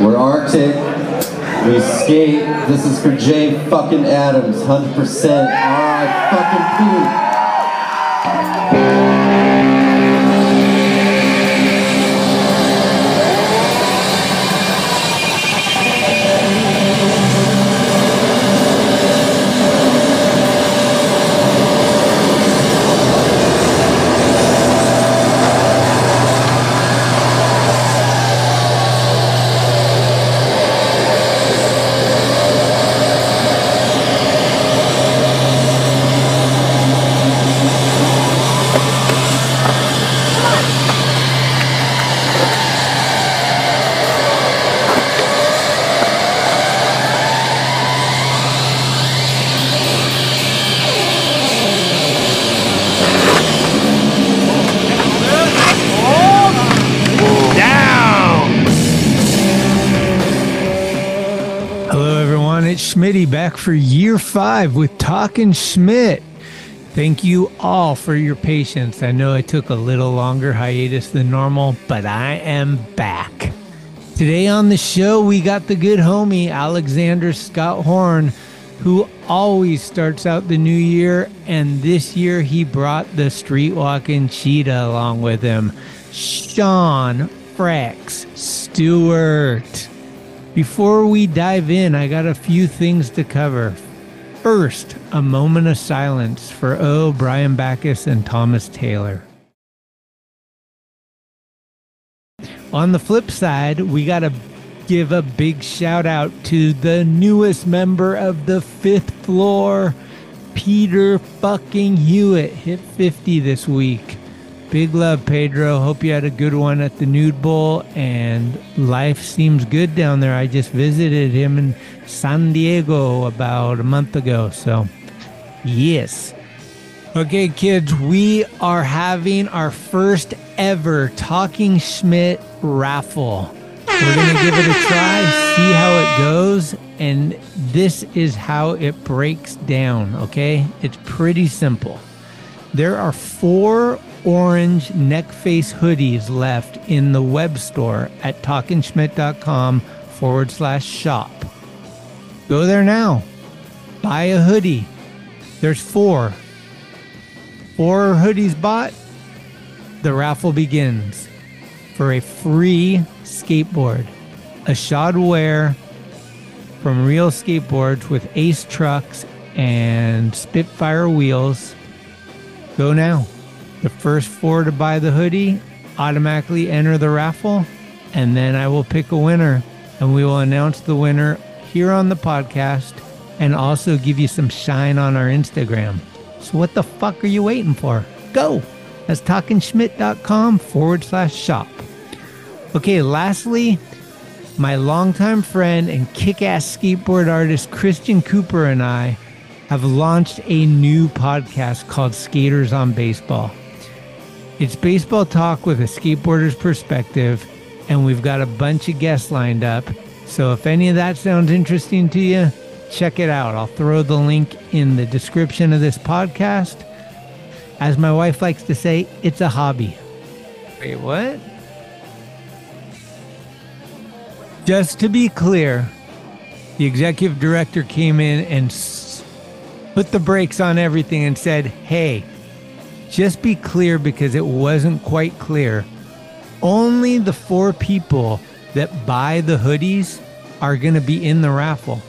We're Arctic. We skate. This is for Jay fucking Adams. 100%. Alright, ah, fucking Pete. Back for year five with Talking Schmidt. Thank you all for your patience. I know I took a little longer hiatus than normal, but I am back. Today on the show, we got the good homie Alexander Scott Horn, who always starts out the new year, and this year he brought the street walking cheetah along with him. Sean Frex Stewart. Before we dive in, I got a few things to cover. First, a moment of silence for O. Brian Backus and Thomas Taylor. On the flip side, we got to give a big shout out to the newest member of the fifth floor, Peter fucking Hewitt. Hit 50 this week. Big love, Pedro. Hope you had a good one at the Nude Bowl, and life seems good down there. I just visited him in San Diego about a month ago. So, yes. Okay, kids, we are having our first ever Talking Schmidt raffle. We're going to give it a try, see how it goes, and this is how it breaks down, okay? It's pretty simple. There are four orange neck face hoodies left in the web store at talkingschmidt.com forward slash shop. Go there now. Buy a hoodie. There's four. Four hoodies bought. The raffle begins for a free skateboard. A shod wear from Real Skateboards with Ace trucks and Spitfire wheels. Go now. The first four to buy the hoodie automatically enter the raffle, and then I will pick a winner and we will announce the winner here on the podcast and also give you some shine on our Instagram. So, what the fuck are you waiting for? Go! That's talkingschmidt.com forward slash shop. Okay, lastly, my longtime friend and kick ass skateboard artist Christian Cooper and I have launched a new podcast called Skaters on Baseball. It's baseball talk with a skateboarder's perspective, and we've got a bunch of guests lined up. So if any of that sounds interesting to you, check it out. I'll throw the link in the description of this podcast. As my wife likes to say, it's a hobby. Wait, what? Just to be clear, the executive director came in and put the brakes on everything and said, hey, just be clear because it wasn't quite clear. Only the four people that buy the hoodies are going to be in the raffle.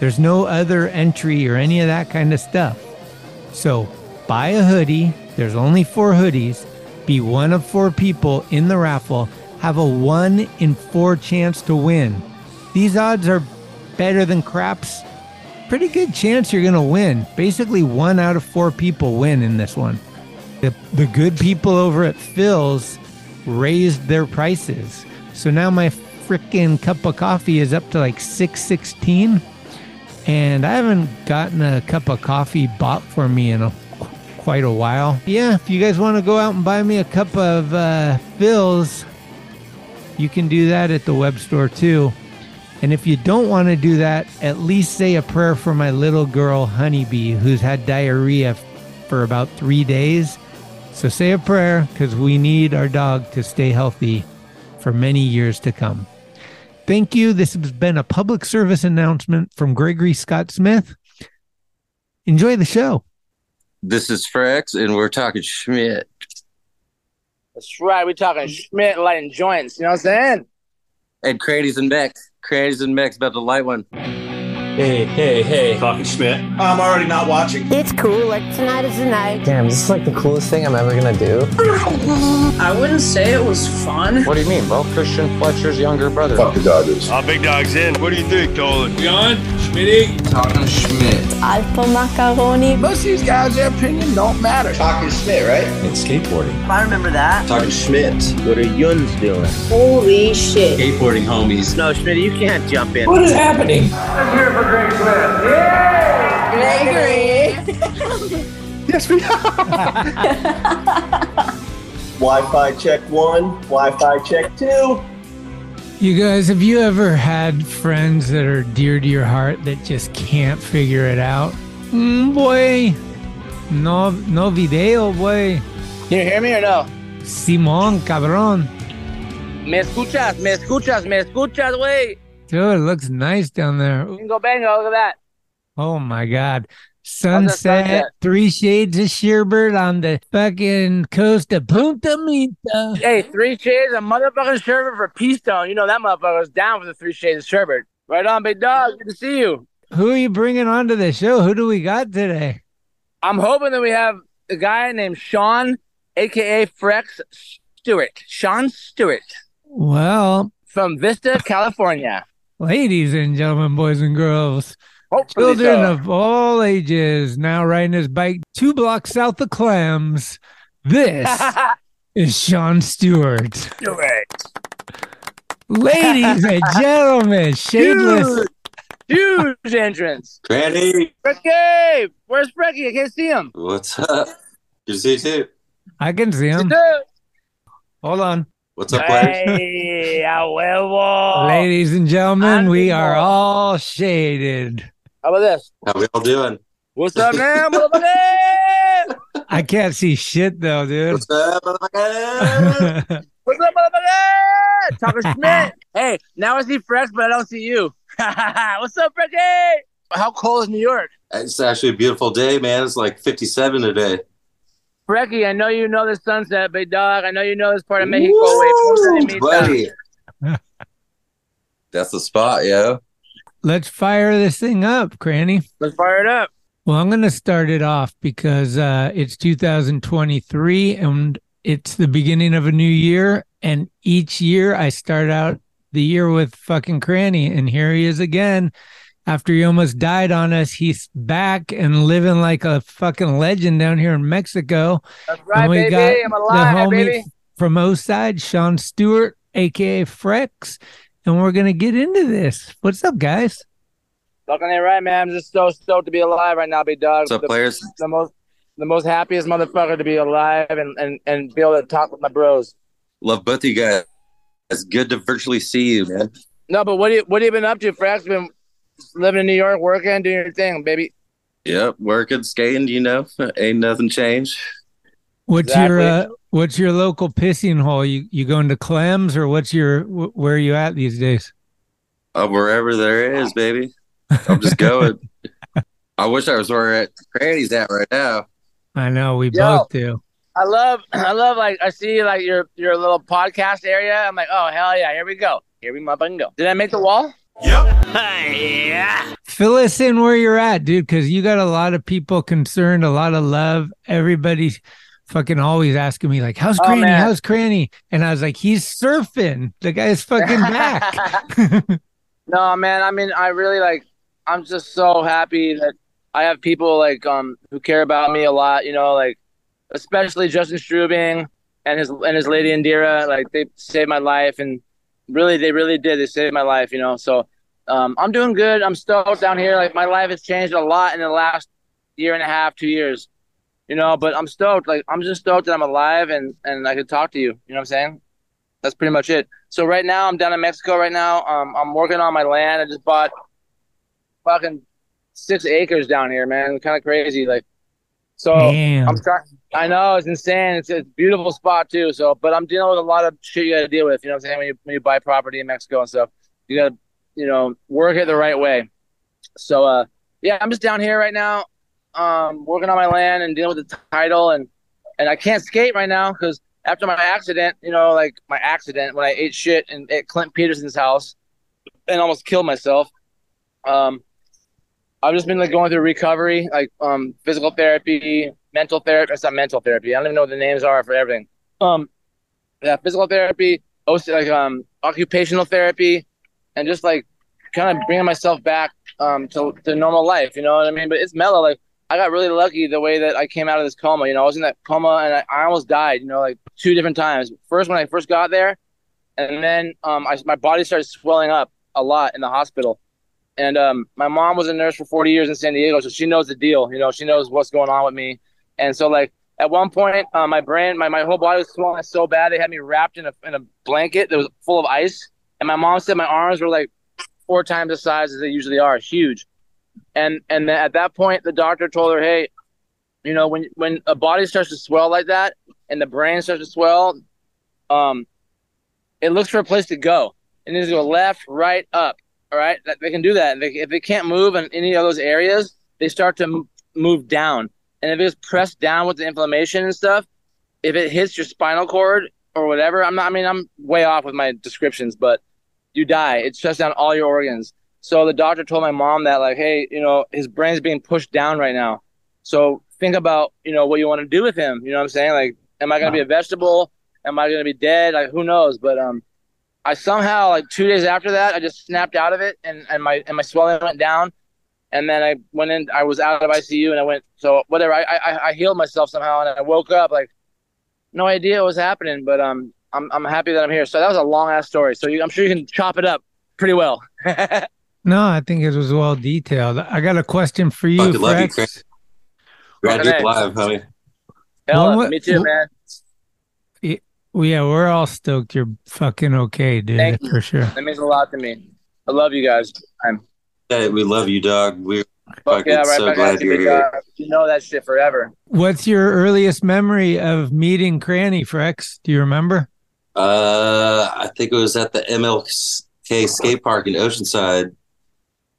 There's no other entry or any of that kind of stuff. So buy a hoodie. There's only four hoodies. Be one of four people in the raffle. Have a one in four chance to win. These odds are better than craps. Pretty good chance you're going to win. Basically, one out of four people win in this one. The, the good people over at Philz raised their prices. So now my freaking cup of coffee is up to like 616 and I haven't gotten a cup of coffee bought for me in a quite a while. Yeah, if you guys want to go out and buy me a cup of uh, Philz, you can do that at the web store too. And if you don't want to do that, at least say a prayer for my little girl, Honeybee, who's had diarrhea for about three days. So say a prayer because we need our dog to stay healthy for many years to come. Thank you. This has been a public service announcement from Gregory Scott Smith. Enjoy the show. This is Frex, and we're talking Schmidt. That's right. We're talking Schmidt lighting joints. You know what I'm saying? And Crady's and Mex. Crady's and Mex about to light one. Hey, hey, hey. Talking Schmidt. I'm already not watching. It's cool. Like tonight is the night. Damn, this is like the coolest thing I'm ever gonna do. I wouldn't say it was fun. What do you mean? Well, Christian Fletcher's younger brother. Fuck the Dodgers. Oh, big dog's in. What do you think, Dolan? We on? Schmitty? Talking Schmidt. Alpo macaroni. Most of these guys, their opinion don't matter. Talking Schmidt, right? It's skateboarding. I remember that. Talking Schmidt. What are Yuns doing? Holy shit. Skateboarding homies. No, Schmidt, you can't jump in. What is happening? I'm here for Greg Smith. Gregory. Yes, we Wi-Fi check one. Wi-Fi check two. You guys, have you ever had friends that are dear to your heart that just can't figure it out? Mm, boy, no, no video, boy. Can you hear me or no? Simon, cabrón. Me escuchas, me escuchas, me escuchas, güey. Dude, it looks nice down there. Bingo bango, look at that. Oh my God. sunset? Sunset, three shades of sherbert on the fucking coast of Punta Mita. Hey, three shades of motherfucking sherbet for P-Stone. You know that motherfucker was down for the three shades of sherbet. Right on, big dog. Good to see you. Who are you bringing onto the show? Who do we got today? I'm hoping that we have a guy named Sean, aka Frex Stewart. Sean Stewart Well, from Vista, California. Ladies and gentlemen, boys and girls, Hopefully children so. of all ages, now riding his bike two blocks south of Clams. This is Sean Stewart. Stewart. Ladies and gentlemen, shadeless. Huge, huge entrance. Cranny, Frecky! Where's Frecky? I can't see him. what's up? You see too. I can see him. Hold on. What's up, players? Hey, a huevo. Ladies and gentlemen, we Ánimo. are all shaded. How about this? How we all doing? What's up, man? motherfucker? I can't see shit though, dude. What's up, motherfucker? What's up, motherfucker? Talking Schmidt. Hey, now I see Frex, but I don't see you. What's up, Frecky? How cold is New York? it's actually a beautiful day, man. It's like 57 today. Frecky, I know you know the sunset, big dog. I know you know this part of Mexico. Wait, Woo, Punta de Mita. buddy. That's the spot, yo. Let's fire this thing up, Cranny. Let's fire it up. Well, I'm going to start it off because uh, it's 2023 and it's the beginning of a new year. And each year I start out the year with fucking Cranny. And here he is again. After he almost died on us, he's back and living like a fucking legend down here in Mexico. That's right, and we baby. got I'm the alive, homie baby. from O side, Sean Stewart, aka Frex. And we're going to get into this. What's up, guys? Fucking ain't right, man. I'm just so stoked to be alive right now, big dog. What's up, the, players? the most the most happiest motherfucker to be alive and, and, and be able to talk with my bros. Love both of you guys. It's good to virtually see you, man. No, but what do you what have you been up to, Frex? Been living in New York, working, doing your thing, baby. Yep, working, skating, you know, ain't nothing changed. What's your uh, what's your local pissing hole? You you going to Clem's or what's your wh- where are you at these days? Uh, wherever there is, baby. I'm just going. I wish I was where at Cranny's at right now. I know we Yo. both do. I love I love like I see like your your little podcast area. I'm like, oh hell yeah, here we go. Here we motherfucking go. Did I make the wall? Fill us in where you're at, dude, because you got a lot of people concerned, a lot of love. Everybody's fucking always asking me like, "How's Oh, Cranny? man. How's Cranny?" And I was like, "He's surfing. The guy's fucking back." no, man. I mean, I really like. I'm just so happy that I have people like um who care about me a lot. You know, like especially Justin Strubing and his and his lady Indira. Like they saved my life, and really, they really did. They saved my life, you know. So um, I'm doing good. I'm stoked down here. Like my life has changed a lot in the last year and a half, two years, you know. But I'm stoked. Like I'm just stoked that I'm alive and and I could talk to you. You know what I'm saying? That's pretty much it. So right now I'm down in Mexico. Right now, um, I'm working on my land. I just bought fucking six acres down here, man. Kind of crazy. Like, so Damn. I'm trying. I know it's insane. It's a beautiful spot too. So, but I'm dealing with a lot of shit you got to deal with. You know what I'm saying? When you when you buy property in Mexico and stuff, you got to you know work it the right way. So, uh, yeah, I'm just down here right now, um, working on my land and dealing with the title and and I can't skate right now because after my accident, you know, like my accident when I ate shit and at Clint Peterson's house and almost killed myself. Um, I've just been like going through recovery, like um, physical therapy, mental therapy. It's not mental therapy. I don't even know what the names are for everything. Um, yeah, physical therapy, also like um, occupational therapy, and just like kind of bringing myself back um, to to normal life. You know what I mean? But it's mellow. Like I got really lucky the way that I came out of this coma. You know, I was in that coma and I, I almost died. You know, like two different times. First when I first got there, and then um, I, my body started swelling up a lot in the hospital. And um, my mom was a nurse for 40 years in San Diego, so she knows the deal. You know, she knows what's going on with me. And so, like at one point, uh, my brain, my, my whole body was swelling so bad they had me wrapped in a in a blanket that was full of ice. And my mom said my arms were like four times the size as they usually are, huge. And and at that point, the doctor told her, "Hey, you know, when when a body starts to swell like that and the brain starts to swell, um, it looks for a place to go. And it needs to go left, right, up. All right, they can do that. They, if they can't move in any of those areas, they start to m- move down. And if it's pressed down with the inflammation and stuff, if it hits your spinal cord or whatever, I'm not. I mean, I'm way off with my descriptions, but you die. It shuts down all your organs. So the doctor told my mom that, like, hey, you know, his brain's being pushed down right now. So think about, you know, what you want to do with him. You know what I'm saying? Like, am I gonna be a vegetable? Am I gonna be dead? Like, who knows? But um, I somehow like two days after that, I just snapped out of it, and and my and my swelling went down, and then I went in. I was out of ICU, and I went so whatever. I I, I healed myself somehow, and I woke up like no idea what was happening, but um, I'm I'm happy that I'm here. So that was a long ass story. So you, I'm sure you can chop it up pretty well. No, I think it was well detailed. I got a question for you, Fucking love you, Frex. Chris. Glad you're alive, homie. Hell, Well, me too, what- man. Yeah, we're all stoked. You're fucking okay, dude, Thank you. for sure. That means a lot to me. I love you guys. I'm Hey, we love you, dog. We're fuck fucking yeah, right so back glad you, you're here. guy. You know that shit forever. What's your earliest memory of meeting Cranny, Frex? Do you remember? Uh, I think it was at the MLK skate park in Oceanside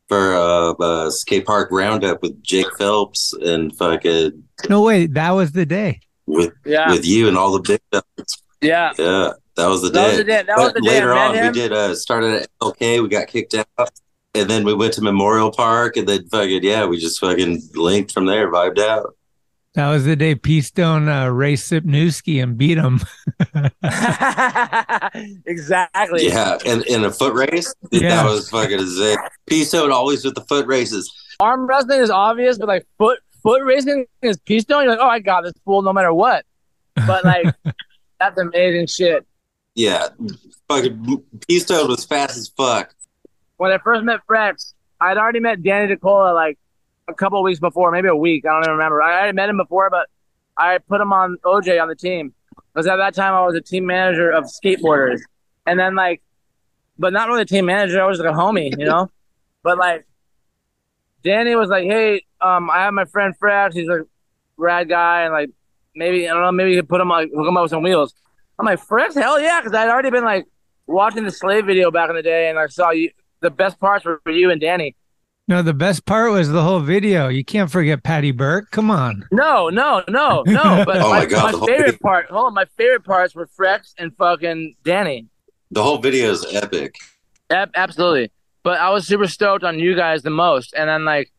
for uh, uh skate park roundup with Jake Phelps and fucking No, way, that was the day. with Yeah. with you and all the big stuff. Yeah. Yeah, that was the That day. was the day- that was the later met on, him. we did uh started at MLK. We got kicked out, and then we went to Memorial Park, and then fucking yeah, we just fucking linked from there, vibed out. That was the day P Stone uh, raced Sipnewski and beat him. exactly. Yeah, and in a foot race, Yeah. that was fucking insane. P-Stone always with the foot races. Arm wrestling is obvious, but like foot foot racing is keystone. You're like, oh, I got this fool no matter what. But like, that's amazing shit. Yeah, fucking P-Stone was fast as fuck. When I first met Frex, I'd already met Danny DeCola like a couple weeks before, maybe a week. I don't even remember. I already met him before, but I put him on OJ on the team because at that time I was a team manager of skateboarders, and then like, but not really a team manager. I was like a homie, you know. but like, Danny was like, "Hey, um, I have my friend Frex. He's a rad guy, and like, maybe I don't know, maybe you could put him like hook him up with some wheels." I'm like, "Frex, hell yeah!" Because I'd already been like watching the slave video back in the day, and I saw you. The best parts were for you and Danny. No, the best part was the whole video. You can't forget Patty Burke. Come on. No, no, no, no. But Oh my, my God, the whole favorite video. part, hold on, my favorite parts were Frex and fucking Danny. The whole video is epic. Ab- absolutely. But I was super stoked on you guys the most. And then like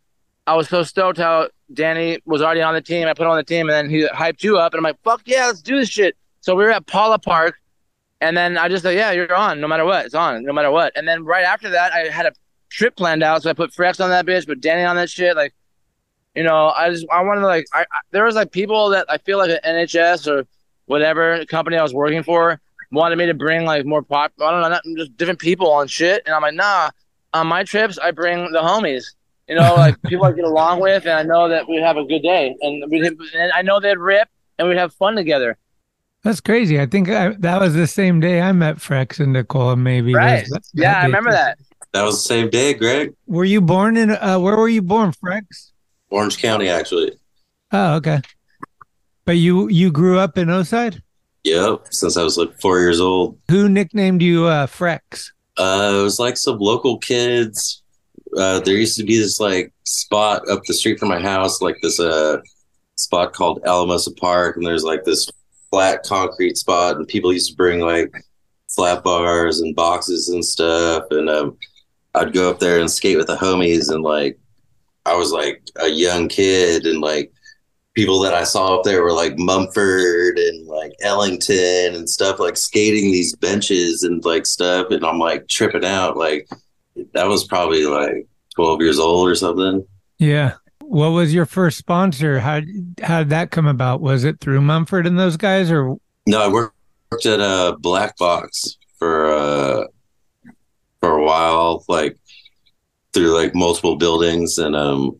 I was so stoked how Danny was already on the team. I put him on the team and then he hyped you up and I'm like, fuck yeah, let's do this shit. So we were at Paula Park and then I just like, yeah, you're on no matter what. It's on no matter what. And then right after that I had a trip planned out. So I put Frex on that bitch, but Danny on that shit. Like, you know, I just I wanted to like I, I there was like people that I feel like at NHS or whatever company I was working for wanted me to bring like more pop. I don't know, not just different people on shit. And I'm like, nah. On my trips, I bring the homies. You know, like people I get along with, and I know that we'd have a good day, and we and I know they'd rip, and we'd have fun together. That's crazy. I think I, that was the same day I met Frex and Nicole. Maybe Right? was that- Yeah, that I remember too. that. That was the same day, Greg. Were you born in? Uh, where were you born, Frex? Orange County, actually. Oh, okay. But you you grew up in Oside. Yep, since I was like four years old. Who nicknamed you uh, Frex? Uh, it was like some local kids. Uh, there used to be this like spot up the street from my house, like this uh spot called Alamosa Park, and there's like this flat concrete spot, and people used to bring like flat bars and boxes and stuff, and um, I'd go up there and skate with the homies, and like I was like a young kid, and like people that I saw up there were like Mumford and like Ellington and stuff, like skating these benches and like stuff. And I'm like tripping out. Like that was probably like 12 years old or something. Yeah. What was your first sponsor? How how did that come about? Was it through Mumford and those guys, or No, I worked at a Black Box for uh for a while, like through like multiple buildings, and um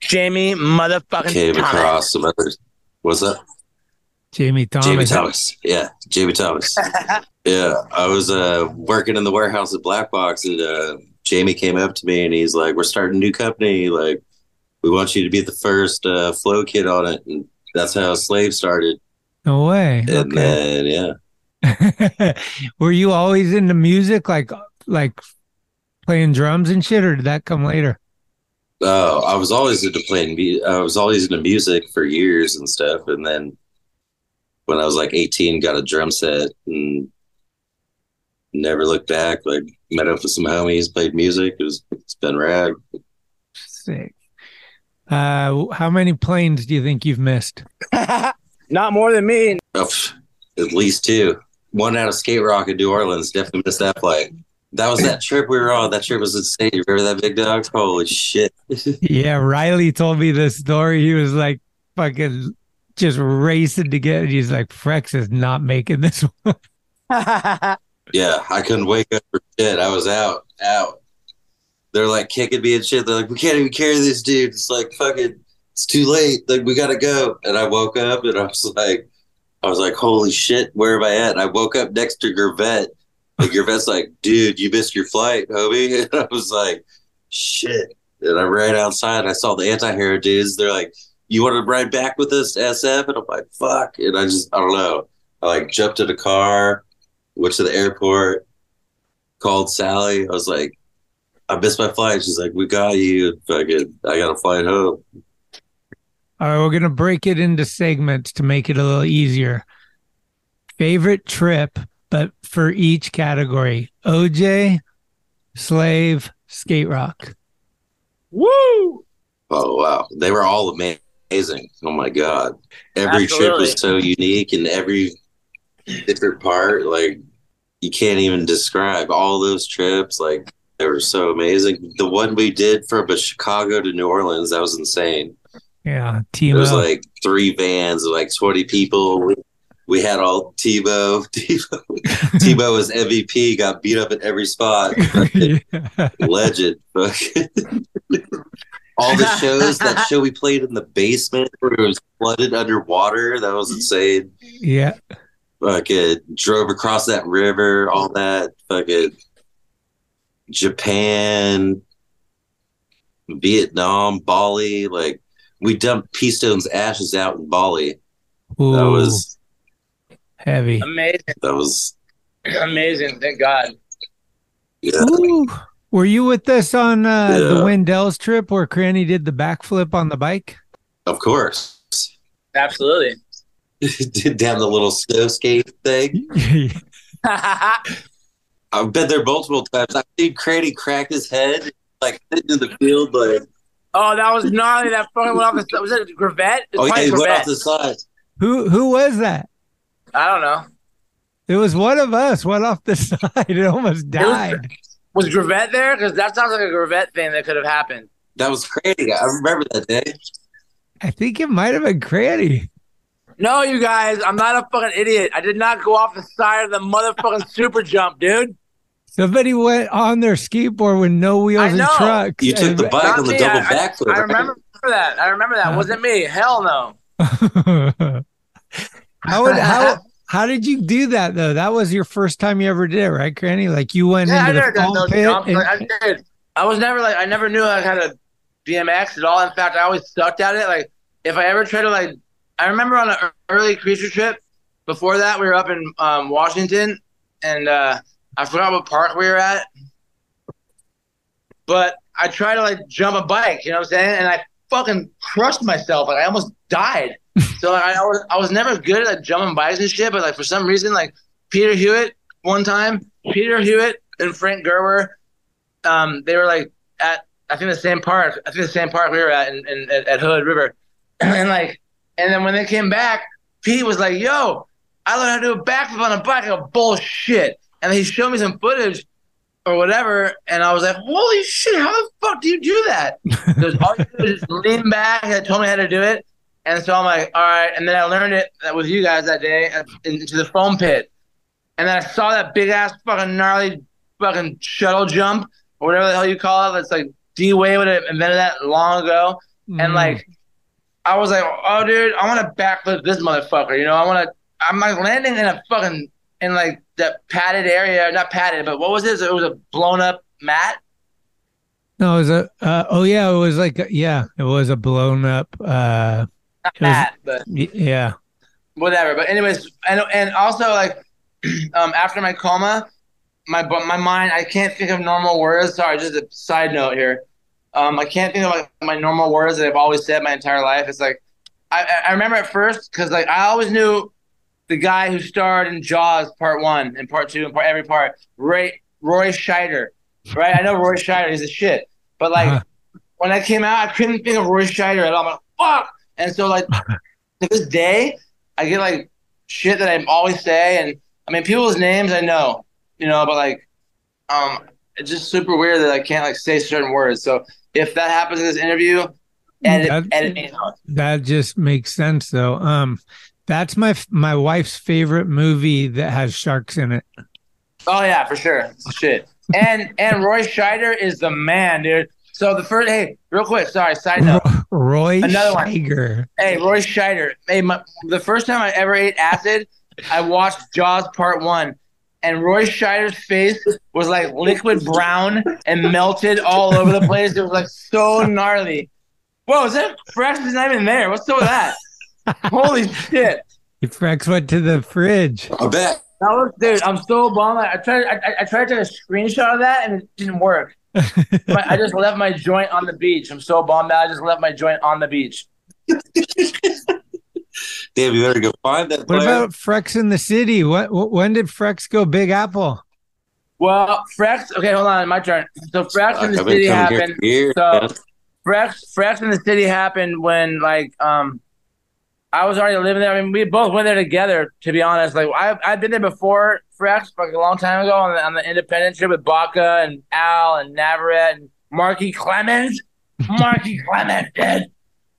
Jamie motherfucking came Thomas. across some others. What's that? Jamie Thomas? Jamie Thomas. Yeah, Jamie Thomas. yeah, I was uh working in the warehouse at Black Box, and uh, Jamie came up to me and he's like, "We're starting a new company. Like, we want you to be the first uh, flow kid on it." And that's how Slave started. No way. And Okay. then yeah, Were you always into music, like like playing drums and shit, or did that come later? uh, I was always into playing. I was always into music for years and stuff. And then when I was like 18, got a drum set and never looked back. Like met up with some homies, played music. It was it's been rad. Sick. Uh, how many planes do you think you've missed? Not more than me. At least two. One out of Skate Rock in New Orleans. Definitely missed that flight. That was that trip we were on. That trip was insane. You remember that big dog? Holy shit. Yeah, Riley told me this story. He was like fucking just racing to get. He's like, Frex is not making this one. Yeah, I couldn't wake up for shit. I was out, out. They're like kicking me and shit. They're like, we can't even carry this dude. It's like fucking, it's too late. Like we gotta go. And I woke up and I was like, I was like, holy shit, where am I at? And I woke up next to Gravette. Like Gravette's like, dude, you missed your flight, homie. And I was like, shit. And I ran outside. I saw the anti-hero dudes. They're like, you want to ride back with us to SF? And I'm like, fuck. And I just, I don't know. I like jumped in a car, went to the airport, called Sally. I was like, I missed my flight. She's like, we got you. Fucking, I got a flight home. All right, we're gonna break it into segments to make it a little easier. Favorite trip, but for each category: OJ, Slave, Skate Rock. Woo! Oh wow, they were all amazing. Oh my god, every trip Absolutely. was so unique, and every different part, like you can't even describe all those trips. Like they were so amazing. The one we did from Chicago to New Orleans, that was insane. Yeah, Tebow. It was like three vans like 20 people. We, we had all Tebow. Tebow. Tebow was MVP, got beat up at every spot. Legend. all the shows, that show we played in the basement where it was flooded underwater, that was insane. yeah. Fucking drove across that river, all that. Fucking Japan, Vietnam, Bali. Like, we dumped P Stone's ashes out in Bali. That was heavy. Amazing. that was Amazing. Thank God. yeah. Ooh. Were you with us on uh, the Yeah. Wendell's trip where Cranny did the backflip on the bike? Of course. Absolutely. Did down the little snow skate thing. I've been there multiple times. I've seen Cranny crack his head, like sitting in the field, like oh, that was gnarly. That fucking went off the. Side. Was it Gravette? It was oh yeah, he probably went off the side. who who was that? I don't know. It was one of us. Went off the side. It almost died. Was Gravette there? Because that sounds like a Gravette thing that could have happened. That was crazy. I remember that day. I think it might have been Cranny. No, you guys, I'm not a fucking idiot. I did not go off the side of the motherfucking super jump, dude. Somebody went on their skateboard with no wheels I and know. trucks. You took the bike Not on the me. double I- I- backflip. I remember that. I remember that. Wasn't me. Hell no. how would how how did you do that though? That was your first time you ever did it, right, Cranny? Like you went Yeah, into never the foam those pit. jumps. and- Like, I did. I was never like I never knew I had a BMX at all. In fact, I always sucked at it. Like if I ever tried to like, I remember on an early creature trip. Before that, we were up in um, Washington, and uh, I forgot what park we were at. But I tried to like jump a bike, you know what I'm saying? And I fucking crushed myself. Like I almost died. so like, I was I was never good at like, jumping bikes and shit. But like for some reason, like Peter Hewitt one time, Peter Hewitt and Frank Gerwer, um, they were like at I think the same park. I think the same park we were at in, in at, at Hood River, and like, and then when they came back, Pete was like, "Yo, I learned how to do a backflip on a bike." I go, "Bullshit!" And he showed me some footage or whatever, and I was like, "Holy shit! How the fuck do you do that?" Because all you do is just lean back. and told me how to do it, and so I'm like, "All right." And then I learned it with you guys that day at- into the foam pit, and then I saw that big ass fucking gnarly fucking shuttle jump or whatever the hell you call it. It's like D Way would have invented that long ago, Mm. and like. I was like, oh, dude, I want to backflip this motherfucker. You know, I want to. I'm like landing in a fucking in like that padded area, not padded, but what was this? It was a blown up mat. No, it was a. Uh, oh yeah, it was like yeah, it was a blown up. uh Not It was- mat, but Yeah. whatever. But anyways, and and also like, um, after my coma, my my mind, I can't think of normal words. Sorry, just a side note here. Um, I can't think of like my normal words that I've always said my entire life. It's like, I I- remember at first because like I always knew the guy who starred in Jaws Part One and Part Two and part every part, Roy Roy Scheider, right? I know Roy Scheider, he's a shit, but like Uh-huh. when I came out, I couldn't think of Roy Scheider at all. I'm like, fuck. And so like to this day, I get like shit that I always say, and I mean people's names I know, you know, but like, um, it's just super weird that I can't like say certain words. So if that happens in this interview, edit That- edit me out. That just makes sense though. Um that's my my wife's favorite movie that has sharks in it. Oh yeah, for sure. Shit. And and Roy Scheider is the man, dude. So the first, hey, real quick, sorry, side note. Roy Another one. Hey, Roy Scheider. Hey, my, the first time I ever ate acid, I watched Jaws Part One, and Roy Scheider's face was like liquid brown and melted all over the place. It was like so gnarly. Whoa, is that fresh? Is not even there. What's up with that? Holy shit! Frex went to the fridge. I bet. That was, dude. I'm so bummed. I tried. I, I- I tried to take a screenshot of that, and it didn't work. My- I just left my joint on the beach. I'm so bummed out. I just left my joint on the beach. Damn, you better go find that What about Frex in the city? What, wh- when did Frex go Big Apple? Well, Frex. Okay, hold on. My turn. So Frex in the city coming here happened. years, so man. Frex, Frex in the city happened when like um, I was already living there. I mean, we both went there together. To be honest, like I I've been there before Frex, like a long time ago on the on the independent trip with Baca and Al and Navarrete and Marky Clemens. Marky Clemens did.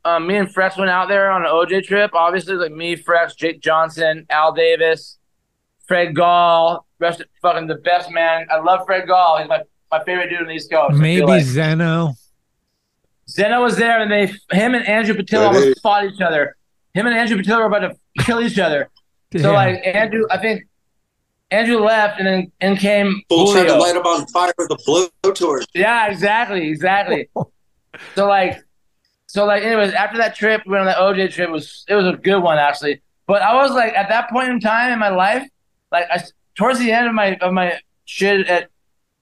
Um, me and Frex went out there on an OJ trip. Obviously, like me, Frex, Jake Johnson, Al Davis, Fred Gall, rest fucking the best man. I love Fred Gall. He's my, my favorite dude in the East Coast. Maybe like. Zeno. Zeno was there, and they him and Andrew Patil almost fought each other. Him and Andrew Patil were about to kill each other. So Damn. like Andrew, I think Andrew left, and then in came Fool tried to light him on fire with a blowtorch. Yeah, exactly, exactly. so like, so like, anyways, after that trip, we went on the OJ trip. It was it was a good one actually. But I was like, at that point in time in my life, like I towards the end of my of my shit at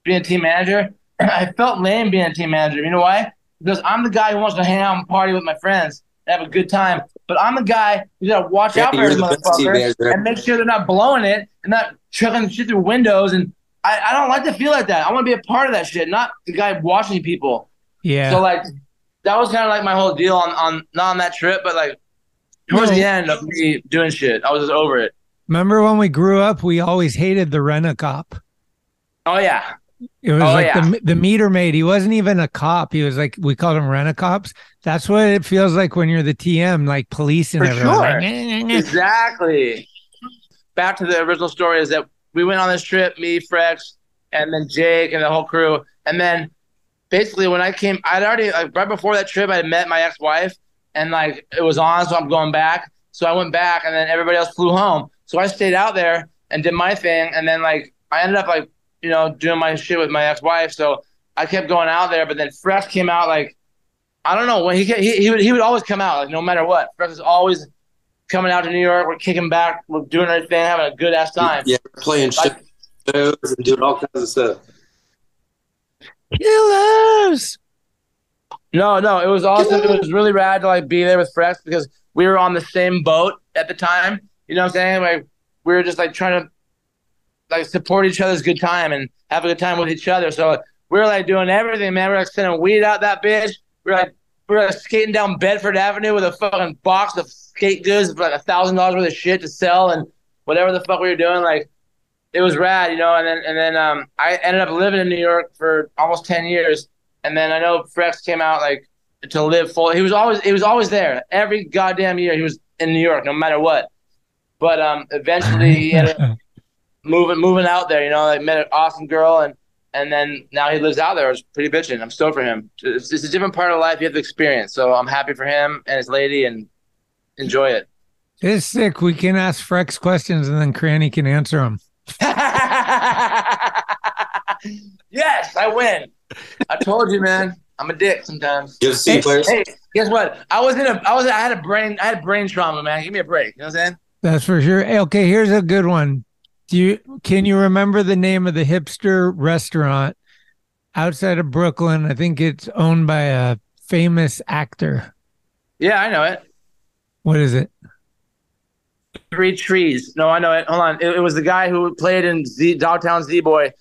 being a team manager, I felt lame being a team manager. You know why? Because I'm the guy who wants to hang out and party with my friends and have a good time. But I'm the guy who's gotta watch Yeah, out for you're every the best motherfucker manager. and make sure they're not blowing it and not chucking shit through windows. And I, I don't like to feel like that. I want to be a part of that shit, not the guy watching people. Yeah. So like that was kind of like my whole deal on on not on that trip, but like towards No. the end of me doing shit, I was just over it. Remember when we grew up, we always hated the rent a cop. Oh yeah, It was Oh, like yeah. the the meter maid. He wasn't even a cop. He was like we called him rent a cops. That's what it feels like when you're the TM, like police and For everyone. sure. Exactly. Back to the original story is that we went on this trip, me, Frex, and then Jake and the whole crew. And then basically when I came, I'd already like right before that trip, I had met my ex-wife, and like it was on, so I'm going back. So I went back, and then everybody else flew home. So I stayed out there and did my thing, and then like I ended up like you know doing my shit with my ex-wife. So I kept going out there, but then Frex came out like I don't know when he he he would he would always come out like no matter what. Frex is always coming out to New York. We're kicking back. We're doing our thing, having a good ass time. Yeah, playing shit shows and doing all kinds of stuff. Killers. No, no, it was awesome. It was really rad to like be there with Frex because we were on the same boat at the time. You know what I'm saying? Like we were just like trying to like support each other's good time and have a good time with each other. So we were like doing everything, man. We were like sending weed out that bitch. We are like we were like skating down Bedford Avenue with a fucking box of skate goods for like a thousand dollars worth of shit to sell and whatever the fuck we were doing. Like it was rad, you know. And then and then um, I ended up living in New York for almost ten years. And then I know Frex came out like to live full. He was always he was always there every goddamn year. He was in New York, no matter what. But um, eventually he ended up moving moving out there. You know, like met an awesome girl, and and then now he lives out there. It's pretty bitching. I'm stoked for him. It's, it's a different part of life you have to experience. So I'm happy for him and his lady, and enjoy it. It's sick. We can ask Frex questions and then Cranny can answer them. yes, I win. I told you, man. I'm a dick sometimes. Good to see you, hey, players. hey, guess what? I was in a. I was. I had a brain. I had brain trauma, man. Give me a break. You know what I'm saying? That's for sure. Hey, okay, here's a good one. Do you can you remember the name of the hipster restaurant outside of Brooklyn? I think it's owned by a famous actor. Yeah, I know it. What is it? Three trees. No, I know it. Hold on. It, it was the guy who played in Z Dogtown Z Boy.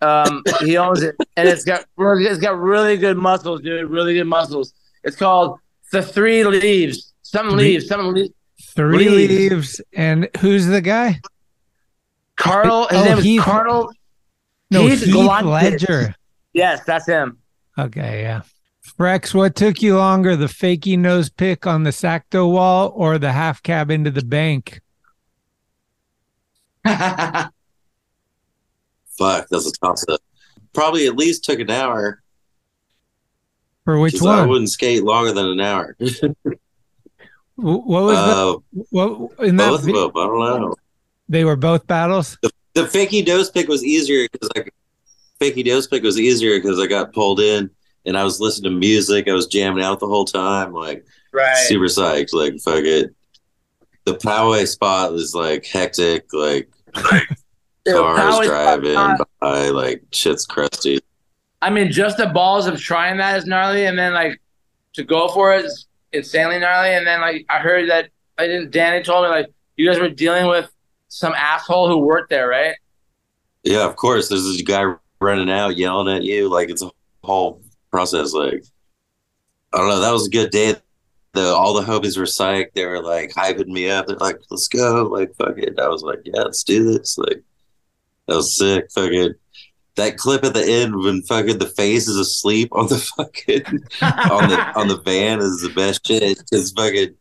Um, he owns it, and it's got really, it's got really good muscles, dude. Really good muscles. It's called the Three Leaves. Some Three- leaves. Some leaves. Three Leaves. leaves. And who's the guy? Carl. His Oh, name is Heath- Carl. No, Heath Heath. Ledger. Yes, that's him. Okay, yeah. Frex, what took you longer, the fakey nose pick on the Sacto wall or the half cab into the bank? Fuck, that's a toss up. Probably at least took an hour. For which 'cause I one? wouldn't skate longer than an hour. What was Uh, the what in that both of them. I don't know. they were both battles? The fakey nose pick was easier because I fakey nose pick was easier because I got pulled in and I was listening to music. I was jamming out the whole time, like Right. super psyched. Like fuck it. The Poway spot was like hectic. Like cars driving spot- by. Like shit's crusty. I mean, just the balls of trying that is gnarly, and then like to go for it is insanely gnarly. And then like I heard that I didn't. Danny told me like you guys were dealing with some asshole who worked there, right? Yeah, of course. There's this guy running out yelling at you. Like it's a whole process. Like I don't know. That was a good day. The all the homies were psyched. They were like hyping me up. They're like, "Let's go!" Like fuck it. I was like, "Yeah, let's do this." Like that was sick. Fucking that clip at the end when fucking the face is asleep on the fucking on the on the van is the best shit. Because fucking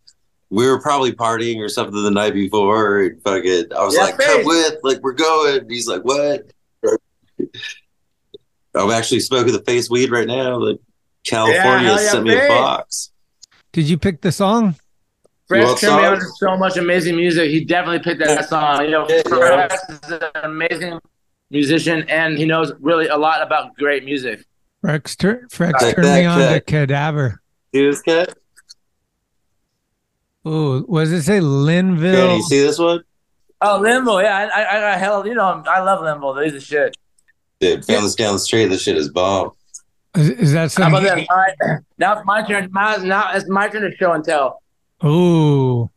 we were probably partying or something the night before. And fucking I was Yeah, like, "Come with!" Like we're going. He's like, "What?" I'm actually smoking the face weed right now. Like California hell yeah, sent me a box. Did you pick the song? Fresh want turned me on so much amazing music. He definitely picked that song. You know, Yeah, yeah. Is an amazing musician, and he knows really a lot about great music. Frex, tur- Frex Take turned me that, on to Cadaver. See this cat? Oh, what does it say? Linville. Can you see this one? Oh, Limbo, yeah, I, I, I hell, you know, I love Linville. He's the shit. Dude, found this down the street. This shit is bomb. Is, is that How about that? All right, now it's my turn. Now, now it's my turn to show and tell. Oh,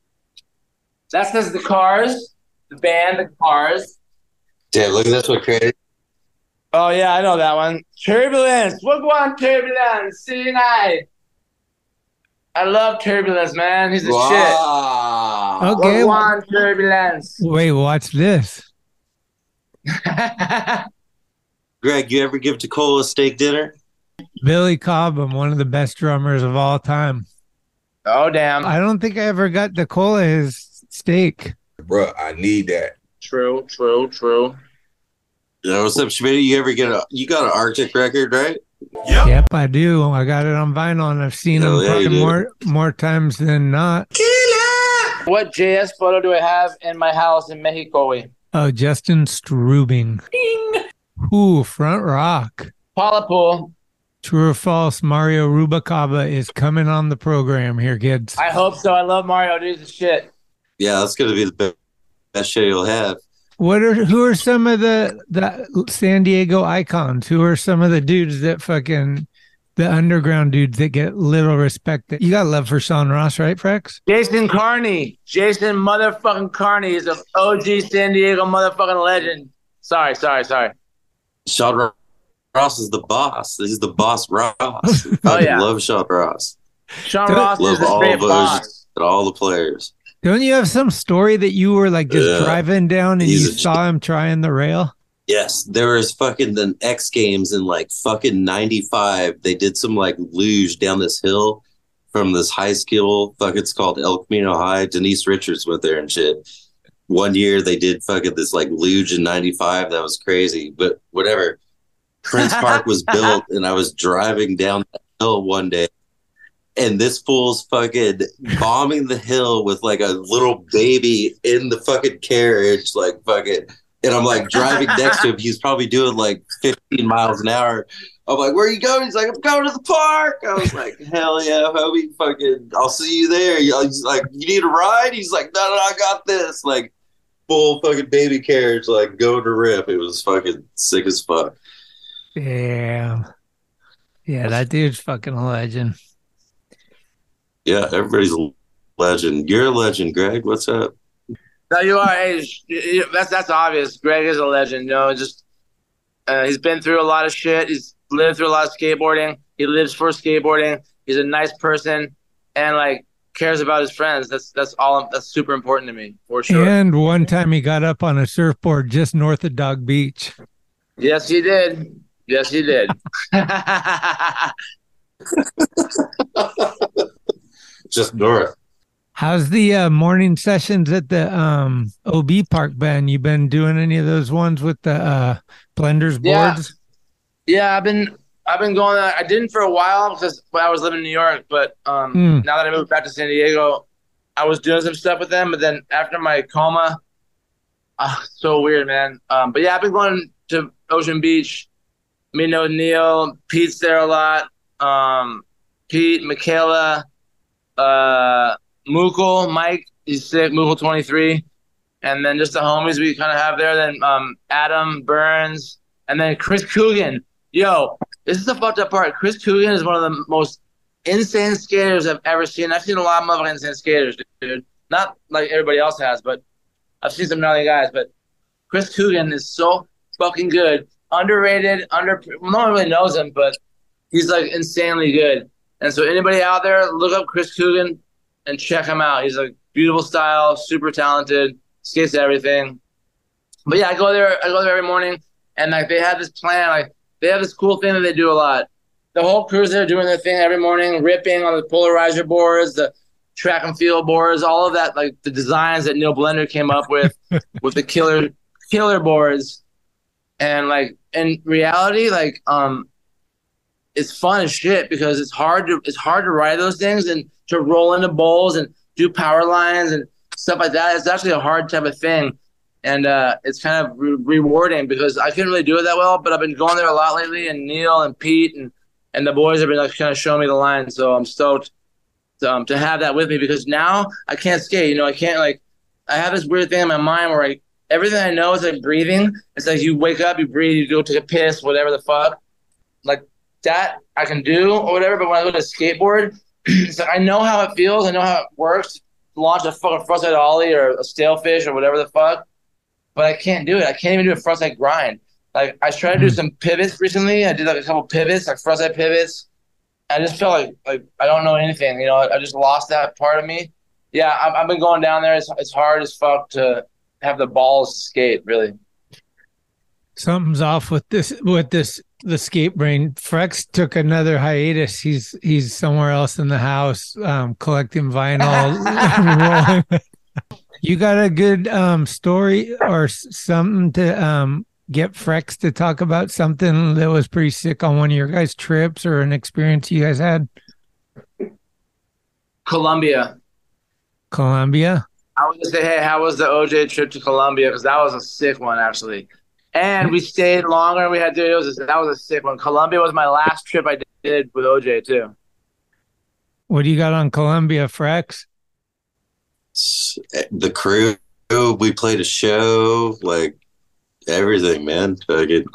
That says the Cars, the band, the Cars. Damn, look at this one, crazy. Oh yeah, I know that one. Turbulence. What one turbulence? See night. I I love turbulence, man. He's a Wow. shit. okay. What one turbulence? Wait, watch this. Greg, you ever give DeCola a steak dinner? Billy Cobham, one of the best drummers of all time. Oh damn! I don't think I ever got Nicola his steak. Bro, I need that. True, true, true. You know what's up, Schmidt? You ever get a you got an Arctic record, right? Yep. Yep, I do. I got it on vinyl and I've seen Hell him yeah, you more more times than not. What JS photo do I have in my house in Mexico? Oh, Justin Strubing. Ooh, front rock. Paula Pool. True or false, Mario Rubalcaba is coming on the program here, kids. I hope so. I love Mario. Dude, he's the shit. Yeah, that's gonna be the be- best show you'll have. What are who are some of the the San Diego icons? Who are some of the dudes that fucking the underground dudes that get little respect? That you got love for Sean Ross, right, Frex? Jason Carney. Jason motherfucking Carney is an OG San Diego motherfucking legend. Sorry, sorry, sorry. Sean Ross is the boss. He's the boss Ross. I Oh, yeah. love Sean Ross. Sean Ross Love is a all great those boss. and all the players. Don't you have some story that you were like just Yeah. driving down and He's you a- saw him trying the rail? Yes, there was fucking the X Games in like fucking '95. They did some like luge down this hill from this high school. Fuck, it's called El Camino High. Denise Richards went there and shit. One year they did fucking this like luge in '95. That was crazy, but whatever. Prince Park was built, and I was driving down the hill one day, and this fool's fucking bombing the hill with like a little baby in the fucking carriage, like fucking. And I'm like driving next to him. He's probably doing like 15 miles an hour. I'm like, "Where are you going?" He's like, "I'm going to the park." I was like, "Hell yeah, homie! Fucking, I'll see you there." He's like, "You need a ride?" He's like, "No, no, I got this." Like, full fucking baby carriage, like going to rip. It was fucking sick as fuck. Damn. Yeah, that dude's fucking a legend. Yeah, everybody's a legend. You're a legend, Greg. What's up? No, you are. Hey, that's that's obvious. Greg is a legend. You know, just uh, he's been through a lot of shit. He's lived through a lot of skateboarding. He lives for skateboarding. He's a nice person, and like cares about his friends. That's that's all. That's super important to me for sure. And one time he got up on a surfboard just north of Dog Beach. Yes, he did. Yes, he did. Just north. How's the uh, morning sessions at the um, OB Park been? You been doing any of those ones with the uh, blenders Yeah. boards? Yeah, I've been I've been going. I didn't for a while because I was living in New York, but um, Hmm. now that I moved back to San Diego, I was doing some stuff with them. But then after my coma, ah, so weird, man. Um, but yeah, I've been going to Ocean Beach, meeting Neil. Pete's there a lot. Um, Pete, Michaela, uh, Mukul, Mike. He's sick. Mukul twenty three, and then just the homies we kind of have there. Then um, Adam Burns, and then Chris Coogan. Yo, this is the fucked up part. Chris Coogan is one of the most insane skaters I've ever seen. I've seen a lot of motherfucking insane skaters, dude. Not like everybody else has, but I've seen some gnarly guys. But Chris Coogan is so fucking good, underrated, under. No one really knows him, but he's like insanely good. And so anybody out there, look up Chris Coogan and check him out. He's like beautiful style, super talented, skates everything. But yeah, I go there. I go there every morning, and like they have this plan. Like they have this cool thing that they do a lot. The whole crew's there doing their thing every morning, ripping on the polarizer boards, the track and field boards, all of that, like the designs that Neil Blender came up with, with the killer killer boards. And like in reality, like um, it's fun as shit because it's hard to it's hard to ride those things and to roll into bowls and do power lines and stuff like that. It's actually a hard type of thing, and uh, it's kind of re- rewarding because I couldn't really do it that well, but I've been going there a lot lately, and Neil and Pete and and the boys have been like kind of showing me the line, so I'm stoked to, um, to have that with me because now I can't skate. You know, I can't like I have this weird thing in my mind where I everything I know is like breathing. It's like you wake up, you breathe, you go take a piss, whatever the fuck. Like that I can do or whatever. But when I go to skateboard, it's like I know how it feels. I know how it works. Launch a fucking frontside ollie or a stale fish or whatever the fuck. But I can't do it. I can't even do a frontside grind. Like I tried to do some pivots recently. I did like a couple pivots, like frontside pivots. I just felt like like I don't know anything. You know, I just lost that part of me. Yeah, I've, I've been going down there. It's, it's hard as fuck to have the balls to skate. Really. Something's off with this with this the skate brain. Frex took another hiatus. He's he's somewhere else in the house um collecting vinyl. you got a good um story or something to um get Frex to talk about something that was pretty sick on one of your guys' trips or an experience you guys had? Colombia. Colombia. I was gonna say, hey, how was the OJ trip to Colombia? Because that was a sick one, actually. And we stayed longer. We had to. It was that was a sick one. Colombia was my last trip I did with OJ too. What do you got on Colombia, Frex? The crew, we played a show, like everything, man. Fucking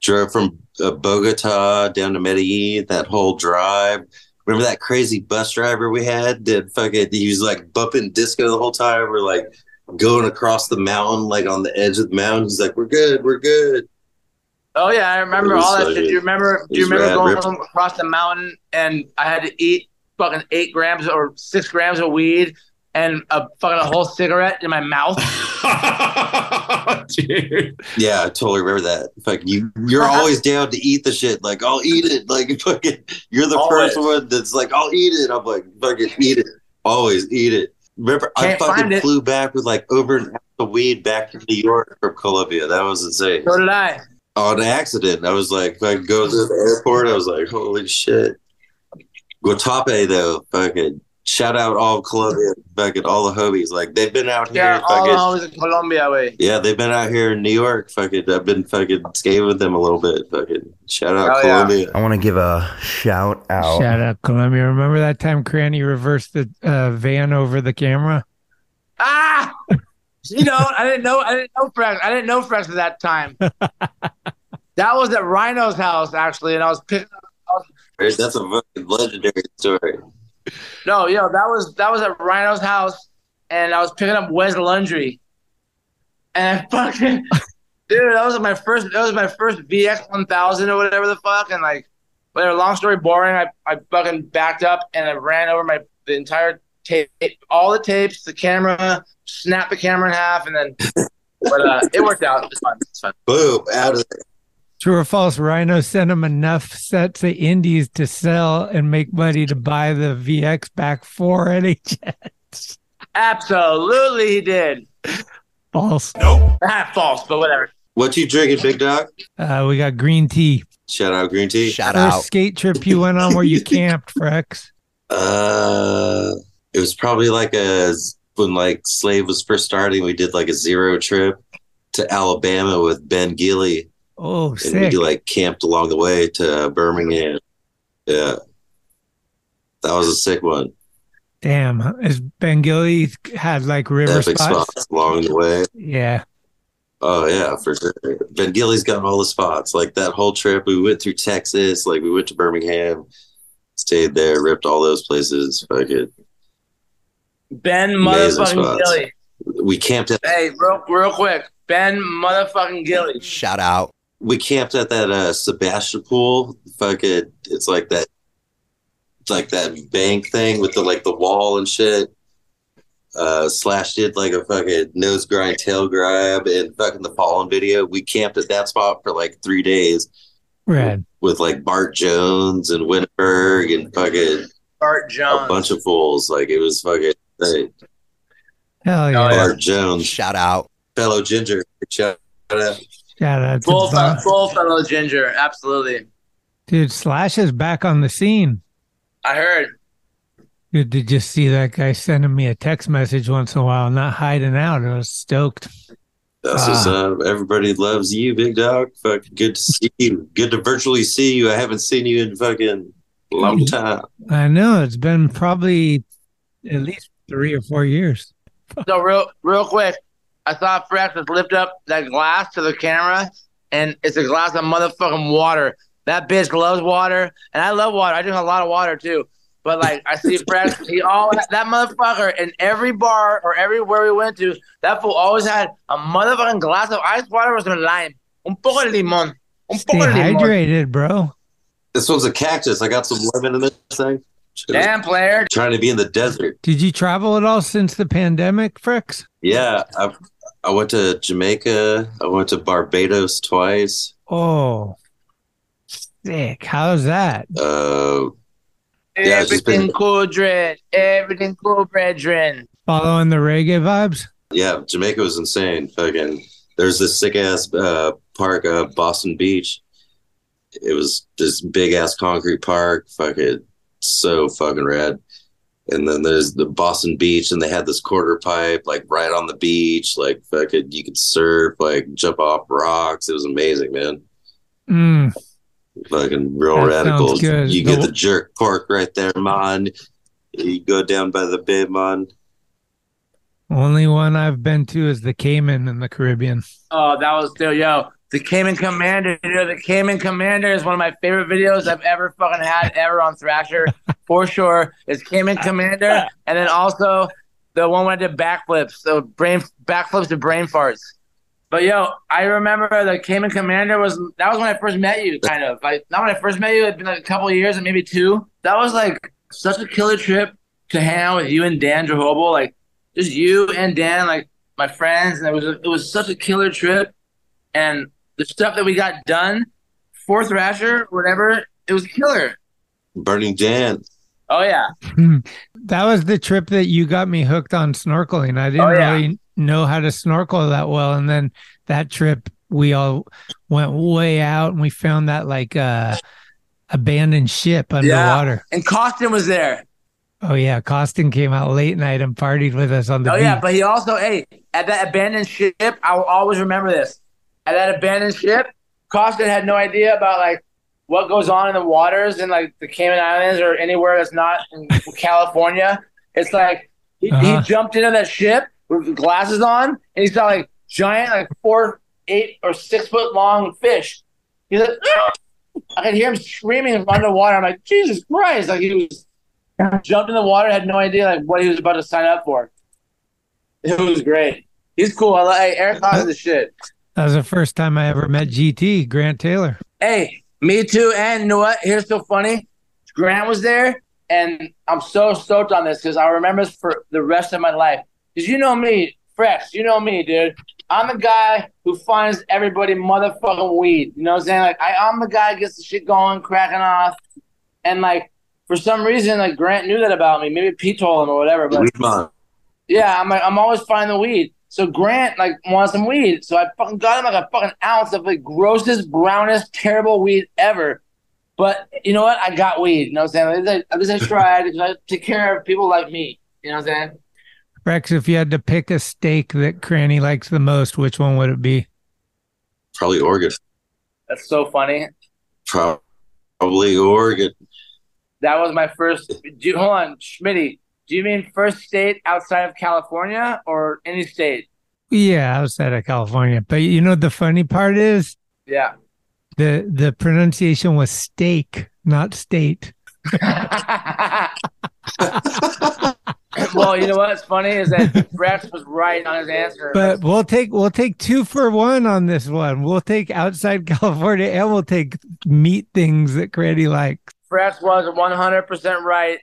drove from uh, Bogota down to Medellin. That whole drive. Remember that crazy bus driver we had? That fucking he was like bumping disco the whole time. We're like going across the mountain, like on the edge of the mountain. He's like, "We're good, we're good." Oh yeah, I remember all that so shit. Do you remember? Do you remember going across the mountain and I had to eat fucking eight grams or six grams of weed and a fucking a whole cigarette in my mouth? Yeah, I totally remember that. Fucking you, you're always down to eat the shit. Like I'll eat it. Like fucking, you're the Always. first one that's like, I'll eat it. I'm like, fucking eat it. Always eat it. Remember, I Can't find fucking flew back with like over an ounce of weed back to New York from Colombia. That was insane. So did I. On accident, I was like, if I go to the airport, I was like, holy shit. Guatape though, fucking shout out all of Colombia, fucking all the hobies. Like they've been out here. Yeah, all the homies in Colombia, way. yeah, they've been out here in New York. Fucking, I've been fucking skating with them a little bit. Fucking, shout out Oh, yeah. Colombia. I want to give a shout out. Shout out Colombia. Remember that time Cranny reversed the uh, van over the camera? Ah, you know, I didn't know, I didn't know Frex. I didn't know Frex at that time. that was at Rhino's house actually, and I was picking up. Right, That's a fucking legendary story. No, yo, that was that was at Rhino's house, and I was picking up Wes Lundry, and I fucking dude, that was my first. That was my first VX one thousand or whatever the fuck, and like, whatever. Long story boring. I I fucking backed up and I ran over my the entire tape, all the tapes, the camera, snapped the camera in half, and then. But uh, it worked out. It's fun. It's fun. Boom, out of there. True or false? Rhino sent him enough sets of indies to sell and make money to buy the VX back for NHS. Absolutely, he did. False. Ah, false, but whatever. What you drinking, big dog? Uh, we got green tea. Shout out green tea. Shout First out. skate trip you went on where you camped, Frex. Uh, it was probably like a when like Slave was first starting. We did like a zero trip to Alabama with Ben Gilley, Oh, and sick. we like camped along the way to Birmingham. Yeah, that was a sick one. Damn. Is Ben Gilley had like river Epic spots? spots along the way. Yeah. Oh yeah, for sure. Ben Gilley's got all the spots. Like that whole trip, we went through Texas. Like we went to Birmingham, stayed there, ripped all those places. Fucking, Ben motherfucking spots. Gilley. we camped at Hey, real, real quick. Ben motherfucking Gilley. Shout out. We camped at that uh Sebastopol. Fucking, it's like that, like that bank thing with the like the wall and shit. Uh, Slash did like a fucking nose grind, tail grab, and fucking the fallen video. We camped at that spot for like three days Rad. with like Bart Jones and Winterberg and fucking Bart Jones, a bunch of fools. Like it was fucking hey, Hell yeah. Bart Jones, Shout out. fellow ginger. Shout out. Shout out to Full, Bob. full fellow ginger. Absolutely. Dude, Slash is back on the scene. I heard. Good to just see that guy sending me a text message once in a while, not hiding out. I was stoked. That's what's Ah. up. Everybody loves you, big dog. Fucking good to see you. Good to virtually see you. I haven't seen you in fucking long time. I know it's been probably at least three or four years. So real, real quick, I saw Frex just lift up that glass to the camera, and it's a glass of motherfucking water. That bitch loves water, and I love water. I drink a lot of water too. But like, I see Frex, he all that motherfucker in every bar or everywhere we went to. That fool always had a motherfucking glass of ice water with some lime, un poco de limón, un Stay poco de limón. hydrated, bro. This one's a cactus. I got some lemon in this thing. Damn player. Trying to be in the desert. Did you travel at all since the pandemic, Frex? Yeah, I've I went to Jamaica. I went to Barbados twice. Oh, sick. How's that? Uh, yeah, it's just Everything been cool, Dren. Everything cool, brethren. Following the reggae vibes? yeah. Jamaica was insane. Fucking, there's this sick ass uh, park, uh, Boston Beach. It was this big ass concrete park. Fucking so fucking rad. And then there's the Boston Beach, and they had this quarter pipe like right on the beach. Like fucking, you could surf, like jump off rocks. It was amazing, man. Mm. Fucking real That radical. sounds good. You get The- the jerk pork right there, man. You go down by the bay, man. Only one I've been to is the Cayman in the Caribbean. Oh, that was still yo. The Cayman Commander, dude, the Cayman Commander is one of my favorite videos I've ever fucking had ever on Thrasher, for sure. It's Cayman Commander, and then also the one where I did backflips, so brain backflips to brain farts. But yo, I remember the Cayman Commander was that was when I first met you, kind of like not when I first met you. It'd been like a couple years and maybe two. That was like such a killer trip to hang out with you and Dan Drehobl, like just you and Dan, like my friends, and it was it was such a killer trip, and the stuff that we got done for Thrasher, whatever, it was killer. Burning Dan. Oh yeah, that was the trip that you got me hooked on snorkeling. I didn't Oh, yeah. really know how to snorkel that well. And then that trip, we all went way out and we found that like uh, abandoned ship underwater. and Costin was there. Oh, yeah. Costin came out late night and partied with us on the Oh beach. yeah, but he also, hey, at that abandoned ship, I will always remember this. At that abandoned ship, Costin had no idea about like what goes on in the waters in like the Cayman Islands or anywhere that's not in California. It's like he, Uh-huh. he jumped into that ship with glasses on, and he saw like giant, like four, eight or six foot long fish. He's like, "Ah!" I could hear him screaming from underwater. I'm like, Jesus Christ! Like he was jumped in the water, had no idea like what he was about to sign up for. It was great. He's cool. I like hey, Eric Haas is the shit. That was the first time I ever met GT, Grant Taylor. Hey, me too. And you know what? Here's so funny. Grant was there, and I'm so stoked on this because I remember this for the rest of my life. Because you know me, Fresh. You know me, dude. I'm the guy who finds everybody motherfucking weed. You know what I'm saying? Like I, I'm the guy who gets the shit going, cracking off, and like for some reason, like Grant knew that about me. Maybe Pete told him or whatever. But Weed man. yeah, I'm like, I'm always finding the weed. So Grant like wants some weed. So I fucking got him like a fucking ounce of like grossest, brownest, terrible weed ever. But you know what? I got weed. You know what I'm saying? At least I, at least I tried because I take care of people like me. You know what I'm saying? Rex, if you had to pick a steak that Cranny likes the most, which one would it be? Probably Oregon. That's so funny. Probably Oregon. That was my first. Do you, hold on, Schmitty. Do you mean first state outside of California or any state? Yeah, outside of California. But you know the funny part is Yeah. the the pronunciation was steak, not state. well, you know what's funny is that Rex was right on his answer. But we'll take we'll take two for one on this one. We'll take outside California and we'll take meat things that Cranny likes. Fresh was 100% right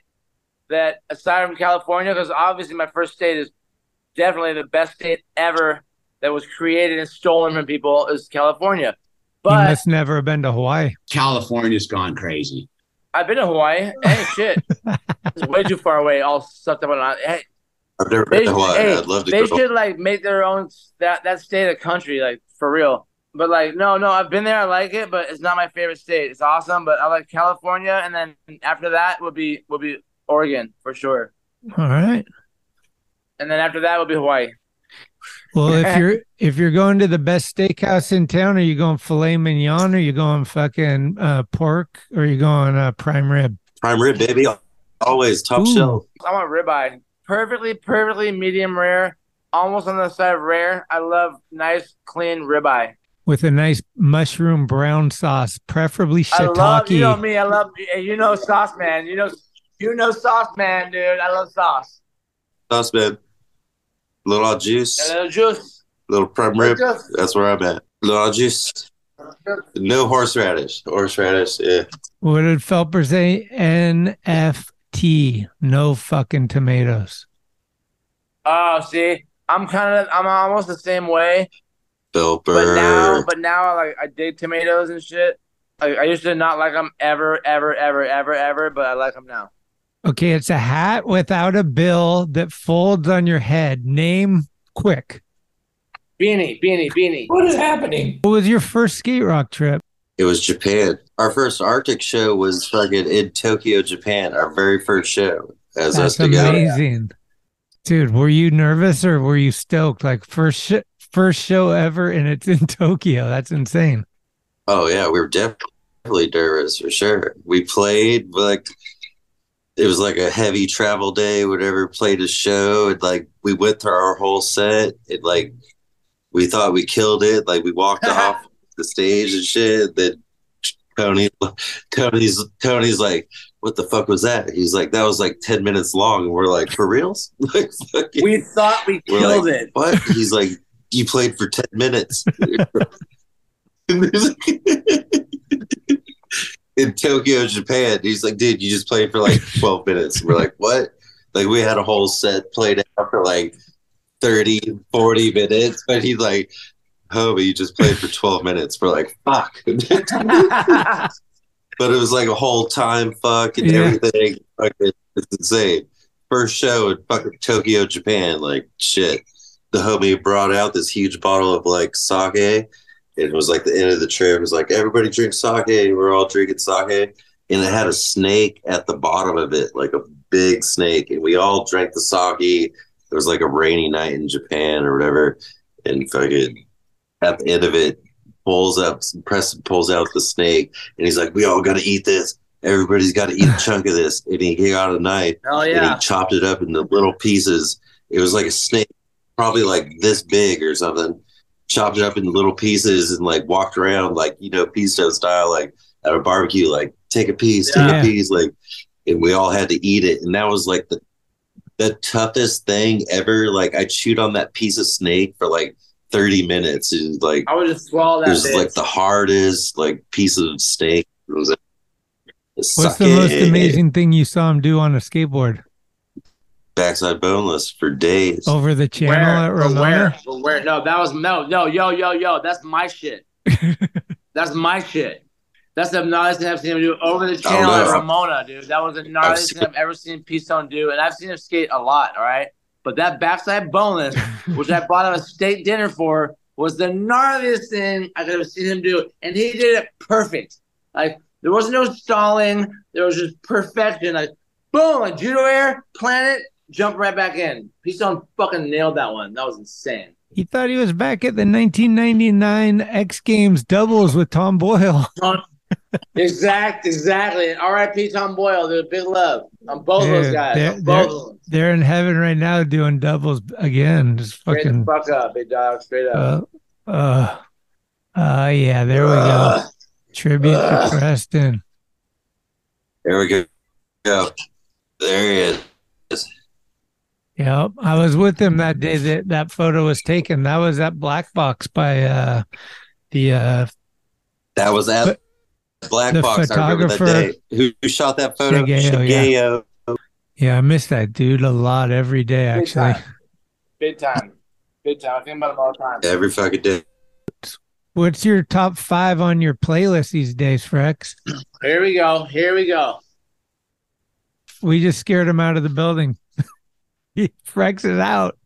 that aside from California, because obviously my first state is definitely the best state ever that was created and stolen from people is California. you But must never have been to Hawaii. California's gone crazy. I've been to Hawaii. Hey, shit. it's way too far away, all sucked up on it. Hey, I've never been to Hawaii. hey, I'd love to they go. should like make their own that that state a country, like for real. But like, no, no, I've been there. I like it, but it's not my favorite state. It's awesome, but I like California, and then after that would be would be Oregon for sure, All right. and then after that would be Hawaii. Well, if you're if you're going to the best steakhouse in town, are you going filet mignon? Or you going fucking uh, pork? Or you going uh, prime rib? Prime rib, baby. Always top Ooh. shelf. I want ribeye, perfectly, perfectly medium rare, almost on the side of rare. I love nice, clean ribeye. with a nice mushroom brown sauce, preferably I love you know me. I love you know sauce man. You know you know sauce man, dude. I love sauce. Sauce, man. Little odd juice. And little juice. Little prime Little rib. juice. That's where I'm at. Little juice. No horseradish. Horseradish, yeah. What did Phelper say? NFT. No fucking tomatoes. Oh, see, I'm kind of I'm almost the same way. Phelper. But Burr. now, but now, I like I dig tomatoes and shit. Like I used to not like them ever, ever, ever, ever, ever, but I like them now. Okay, it's a hat without a bill that folds on your head. Name quick. Beanie, beanie, beanie. What is happening? What was your first skate rock trip? It was Japan. Our first Arctic show was fucking in Tokyo, Japan. Our very first show as us That's together. amazing. Dude, were you nervous or were you stoked? Like first sh- first show ever and it's in Tokyo. That's insane. Oh yeah, we were definitely nervous for sure. We played like it was like a heavy travel day. Whatever, played a show and like we went through our whole set. It like we thought we killed it. Like we walked off the stage and shit. Then Tony, Tony's Tony's like, "What the fuck was that?" He's like, "That was like ten minutes long." And we're like, "For reals?" like, fucking- We thought we killed like, it. What? He's like, "You played for ten minutes." in Tokyo, Japan. He's like, dude, you just played for like 12 minutes. We're like, what? Like, we had a whole set played out for like 30, 40 minutes. But he's like, oh, homie, you just played for 12 minutes. We're like, fuck. but it was like a whole time fuck and Yeah. everything. Fucking, it's insane. First show in fucking Tokyo, Japan. Like, shit. The homie brought out this huge bottle of like sake it was like the end of the trip. It was like everybody drink sake. We're all drinking sake, and it had a snake at the bottom of it, like a big snake. And we all drank the sake. It was like a rainy night in Japan or whatever, and fucking at the end of it, pulls up, Preston pulls out the snake, and he's like, "We all got to eat this. Everybody's got to eat a chunk of this." And he got a knife Hell and he chopped it up into little pieces. It was like a snake, probably like this big or something. Chopped it up into little pieces and like walked around like you know pisto style, like at a barbecue, like take a piece, take a piece, like, and we all had to eat it. And that was like the the toughest thing ever. Like I chewed on that piece of snake for like thirty minutes. and like I would just swallow it was bitch. like the hardest like piece of steak. It was What's the most amazing thing you saw him do on a skateboard? Backside boneless for days. Over the channel at Where? But Ramona? where? Where? No, that was no, no, yo, yo, yo. That's my shit. That's my shit. That's the gnarliest thing I've seen him do over the channel at. Ramona, dude. That was the gnarliest seen- thing I've ever seen P-Stone do, and I've seen him skate a lot. All right, but that backside boneless, which I bought him a steak dinner for, was the gnarliest thing I could have seen him do, and he did it perfect. Like there was no stalling, there was just perfection. Like boom, like judo air, planet, jump right back in. P-Stone fucking nailed that one. That was insane. He thought he was back at the 1999 X Games doubles with Tom Boyle. exact, exactly. And R.I.P. Tom Boyle, dude. Big love on both those guys. they're, on they're, both of them. they're in heaven right now doing doubles again. Just Straight fucking. the fuck up, big dog. Straight up. Uh, uh, uh, yeah, there we go. Ugh. Tribute to Ugh. Preston. There we go. Go. There he is. Yep, I was with him that day that that photo was taken. That was at Black Box by uh the uh That was at But- Black the Box. I remember that photographer- day. Who, who shot that photo? Shigeo, yeah. Shigeo. yeah, I miss that dude a lot every day Big actually. time. Big time. Big time. I think about him all the time. Every fucking day. What's your top five on your playlist these days, Frex? Here we go. Here we go. We just scared him out of the building. Frex is out.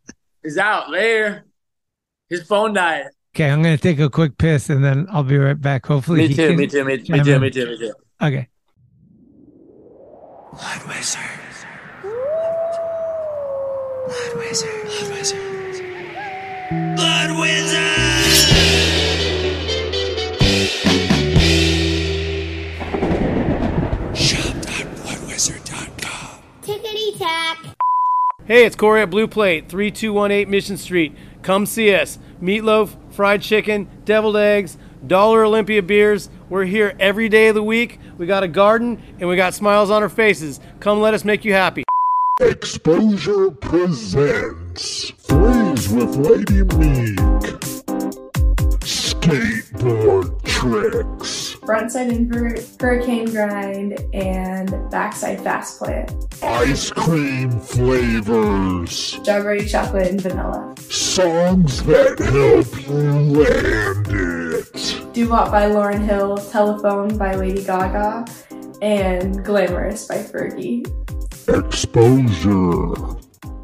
He's out later. His phone died. Okay, I'm gonna take a quick piss and then I'll be right back. Hopefully, Me he too. can Me too. Me, me chime too. Me too. Me too. Okay. Blood Wizard. Blood Wizard. Blood Wizard. Blood Wizard. Shop.bloodwizard.com. Tickety tack. Hey, it's Corey at Blue Plate, 3218 Mission Street. Come see us. Meatloaf, fried chicken, deviled eggs, Dollar Olympia beers. We're here every day of the week. We got a garden and we got smiles on our faces. Come let us make you happy. Exposure presents Freeze with Lady Meek. Skateboard tricks. Frontside invert, hurricane grind, and backside fast plant. Ice cream flavors. Strawberry chocolate and vanilla. Songs that help you land it. Doo-Wop by Lauryn Hill, Telephone by Lady Gaga, and Glamorous by Fergie. Exposure.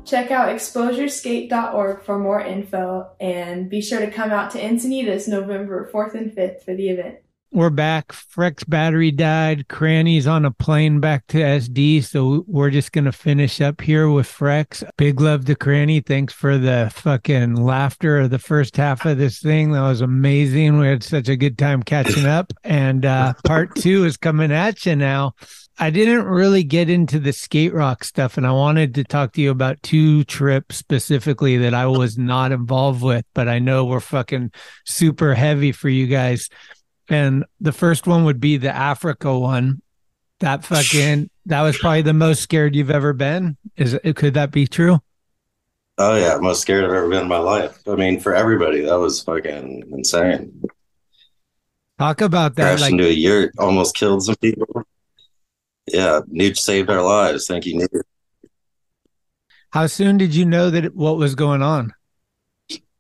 Check out exposureskate.org for more info and be sure to come out to Encinitas November 4th and 5th for the event. We're back. Frex battery died. Cranny's on a plane back to SD. So we're just going to finish up here with Frex. Big love to Cranny. Thanks for the fucking laughter of the first half of this thing. That was amazing. We had such a good time catching up. And uh, part two is coming at you now. I didn't really get into the skate rock stuff, and I wanted to talk to you about two trips specifically that I was not involved with, but I know were fucking super heavy for you guys. And the first one would be the Africa one. That fucking that was probably the most scared you've ever been. Is it could that be true? Oh yeah, most scared I've ever been in my life. I mean, for everybody, that was fucking insane. Talk about that. Crashed Like, into a yurt, almost killed some people. Yeah, Nuge saved our lives. Thank you, Nuge. how soon did you know that what was going on?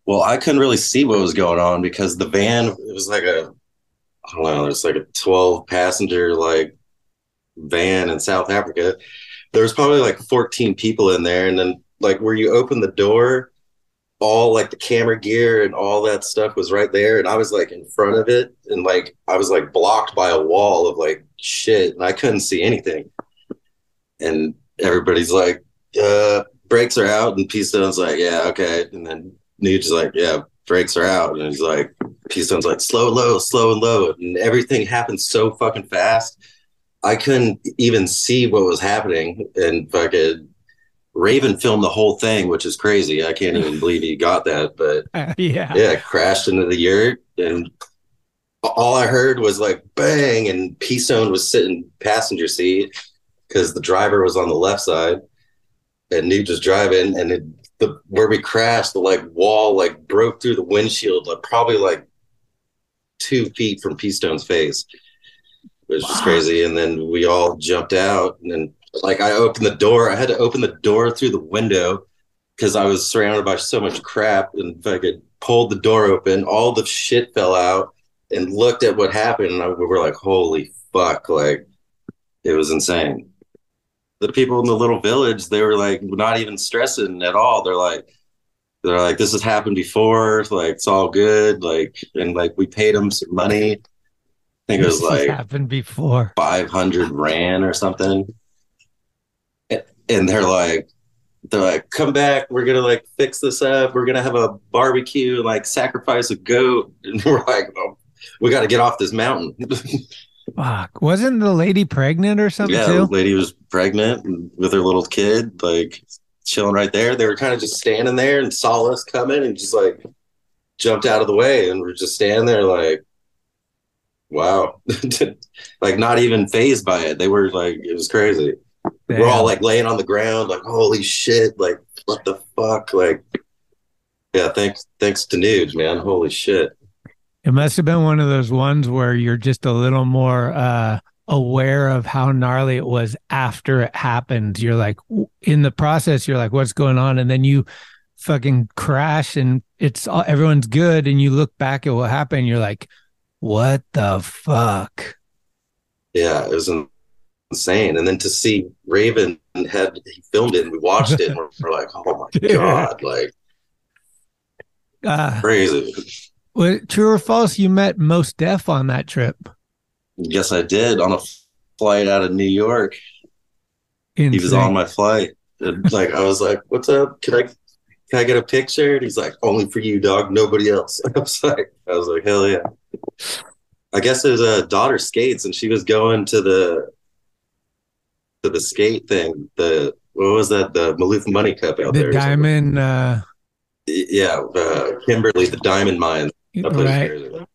Well, I couldn't really see what was going on because the van it was like a I don't know, it's like a 12 passenger like van in South Africa. There was probably like 14 people in there and then like where you open the door, all like the camera gear and all that stuff was right there and I was like in front of it and like I was like blocked by a wall of like shit and I couldn't see anything. And everybody's like, uh, brakes are out and P-Stone's like, yeah, okay. And then Nuge's like, yeah, brakes are out. And he's like, P-Stone's like, slow, low, slow and low. And everything happened so fucking fast. I couldn't even see what was happening. And fucking Raven filmed the whole thing, which is crazy. I can't even believe he got that. But yeah. yeah, crashed into the yurt and all I heard was like bang, and P-Stone was sitting passenger seat because the driver was on the left side, and Nuge was driving, and it, the where we crashed, the like wall like broke through the windshield, like probably like two feet from P-Stone's face. It was just crazy, and then we all jumped out, and then like I opened the door, I had to open the door through the window because I was surrounded by so much crap, and fucking pulled the door open, all the shit fell out and looked at what happened and I, we were like holy fuck like it was insane the people in the little village they were like not even stressing at all. They're like they're like this has happened before like it's all good like and like we paid them some money. I think it was like happened before. 500 rand or something. And they're like they're like come back we're gonna like fix this up we're gonna have a barbecue and like sacrifice a goat. And we're like oh, we got to get off this mountain Fuck. Wasn't the lady pregnant or something yeah too? the lady was pregnant with her little kid like chilling right there. They were kind of just standing there and saw us coming and just like jumped out of the way and we're just standing there like wow. Like not even phased by it. They were like it was crazy. We're all like laying on the ground like holy shit like what the fuck? Like yeah thanks thanks to Nuge man. Holy shit It must have been one of those ones where you're just a little more uh, aware of how gnarly it was after it happened. You're like in the process, you're like, what's going on? And then you fucking crash and it's all, everyone's good. And you look back at what happened. You're like, what the fuck? yeah it was insane and then to see raven had he filmed it and we watched it and we're, we're like oh my god like Uh, crazy true or false? You met Mos Def on that trip. yes i did on a flight out of new york he was on my flight and like i was like what's up can i can i get a picture and he's like only for you dog nobody else i was like i was like hell yeah i guess his uh, daughter skates and she was going to the to the skate thing the what was that the maloof money cup out the there diamond. Uh, yeah uh, kimberly the diamond mine That place is right.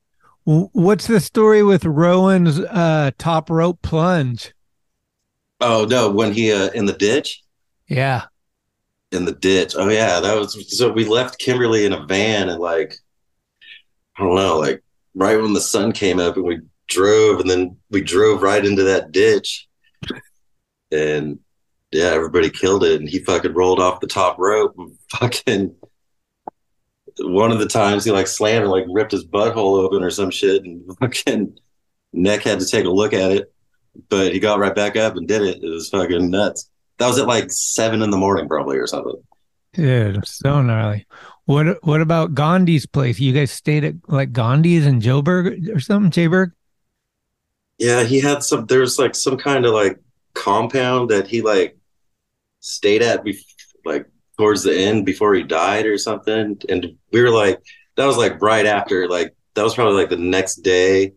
What's the story with Rowan's uh, top rope plunge? oh no when he uh, in the ditch Yeah. in the ditch. Oh yeah, that was so we left Kimberly in a van and like I don't know, like right when the sun came up and we drove, and then we drove right into that ditch, and yeah, everybody killed it, and he fucking rolled off the top rope, and fucking. One of the times he like slammed and like ripped his butthole open or some shit, and fucking neck had to take a look at it, but he got right back up and did it. It was fucking nuts. That was at like seven in the morning, probably or something. Dude, so gnarly. What what about Gandhi's place? You guys stayed at like Gandhi's in Joburg or something, Jayburg? Yeah, he had some. There was like some kind of like compound that he like stayed at, bef- like towards the end before he died or something. And we were like, that was like right after, like that was probably like the next day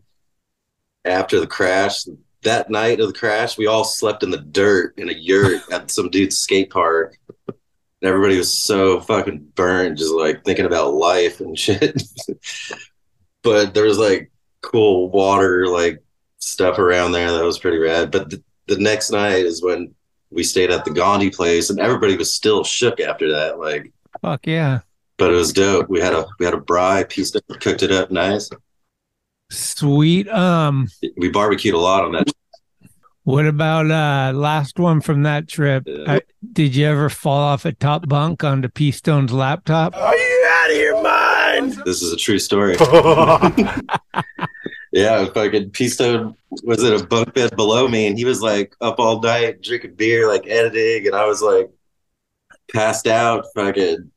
after the crash. That night of the crash, we all slept in the dirt in a yurt at some dude's skate park. And everybody was so fucking burnt, just like thinking about life and shit. but there was like cool water, like stuff around there that was pretty rad. But the, the next night is when we stayed at the Gandhi place, and everybody was still shook after that. Like, Fuck yeah. but it was dope. We had a we had a braai, pieced it, cooked it up nice. Sweet. Um, We barbecued a lot on that. what about uh last one from that trip? I, did you ever fall off a top bunk onto P-Stone's laptop? Are you out of your mind? This is a true story. yeah, fucking P-Stone was in a bunk bed below me, and he was like up all night drinking beer, like editing, and I was like passed out, fucking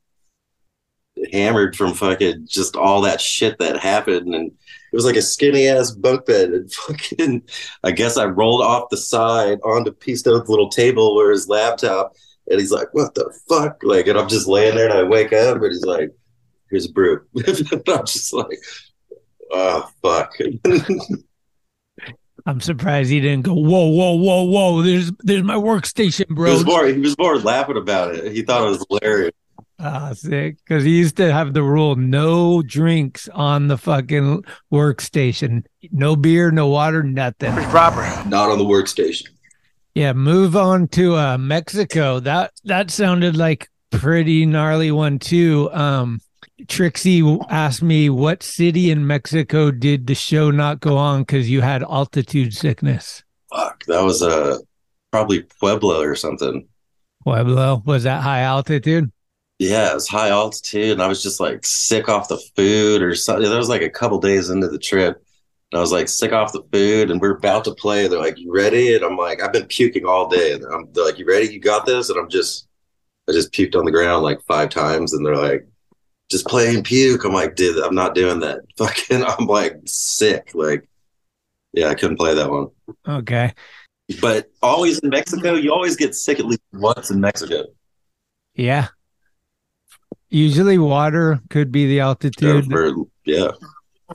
hammered from fucking just all that shit that happened, and it was like a skinny ass bunk bed, and fucking I guess I rolled off the side onto P-Stone's little table where his laptop, and he's like, "What the fuck?" Like, and I'm just laying there, and I wake up, and he's like, "Here's a brew." and I'm just like, "Oh fuck." I'm surprised he didn't go, whoa, whoa, whoa, whoa. There's there's my workstation, bro. He bro. was more he was more laughing about it. He thought it was hilarious. Ah, sick. Because he used to have the rule no drinks on the fucking workstation. No beer, no water, nothing. Proper. Not on the workstation. Yeah, move on to uh Mexico. That that sounded like pretty gnarly one too. Um Trixie asked me what city in Mexico did the show not go on because you had altitude sickness. Fuck. That was uh probably Pueblo or something. Pueblo was that high altitude? Yeah, it was high altitude, and I was just like sick off the food or something. That was like a couple days into the trip. And I was like sick off the food, and we're about to play. They're like, "You ready?" And I'm like, "I've been puking all day." And I'm, they're like, "You ready? You got this?" And I'm just, I just puked on the ground like five times, and they're like, "Just playing puke." I'm like, "Dude, I'm not doing that." Fucking, I'm like sick. Like, yeah, I couldn't play that one. Okay. But always in Mexico, you always get sick at least once in Mexico. Yeah. Usually water could be the altitude. For- yeah.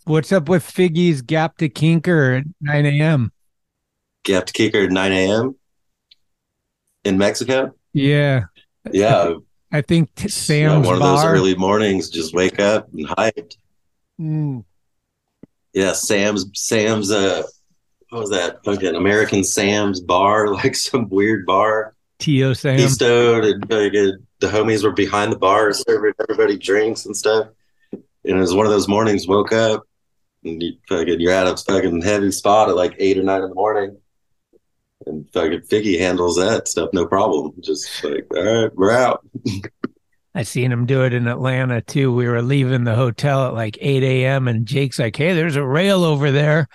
What's up with Figgy's Gap to Kicker at 9 a.m.? Gap to Kicker at 9 a.m. in Mexico. Yeah. Yeah, I think t- yeah, Sam's one of those early mornings. Just wake up and hyped. Mm. Yeah, Sam's Sam's uh, what was that? Fucking American Sam's bar, like some weird bar. Tio Sam. Keystone and fucking the homies were behind the bar serving everybody drinks and stuff. And it was one of those mornings. Woke up and you fucking you're at a fucking heavy spot at like eight or nine in the morning. And fucking Figgy handles that stuff no problem. Just like, all right, we're out. I seen him do it in Atlanta too. We were leaving the hotel at like 8 a.m. and Jake's like, Hey, there's a rail over there.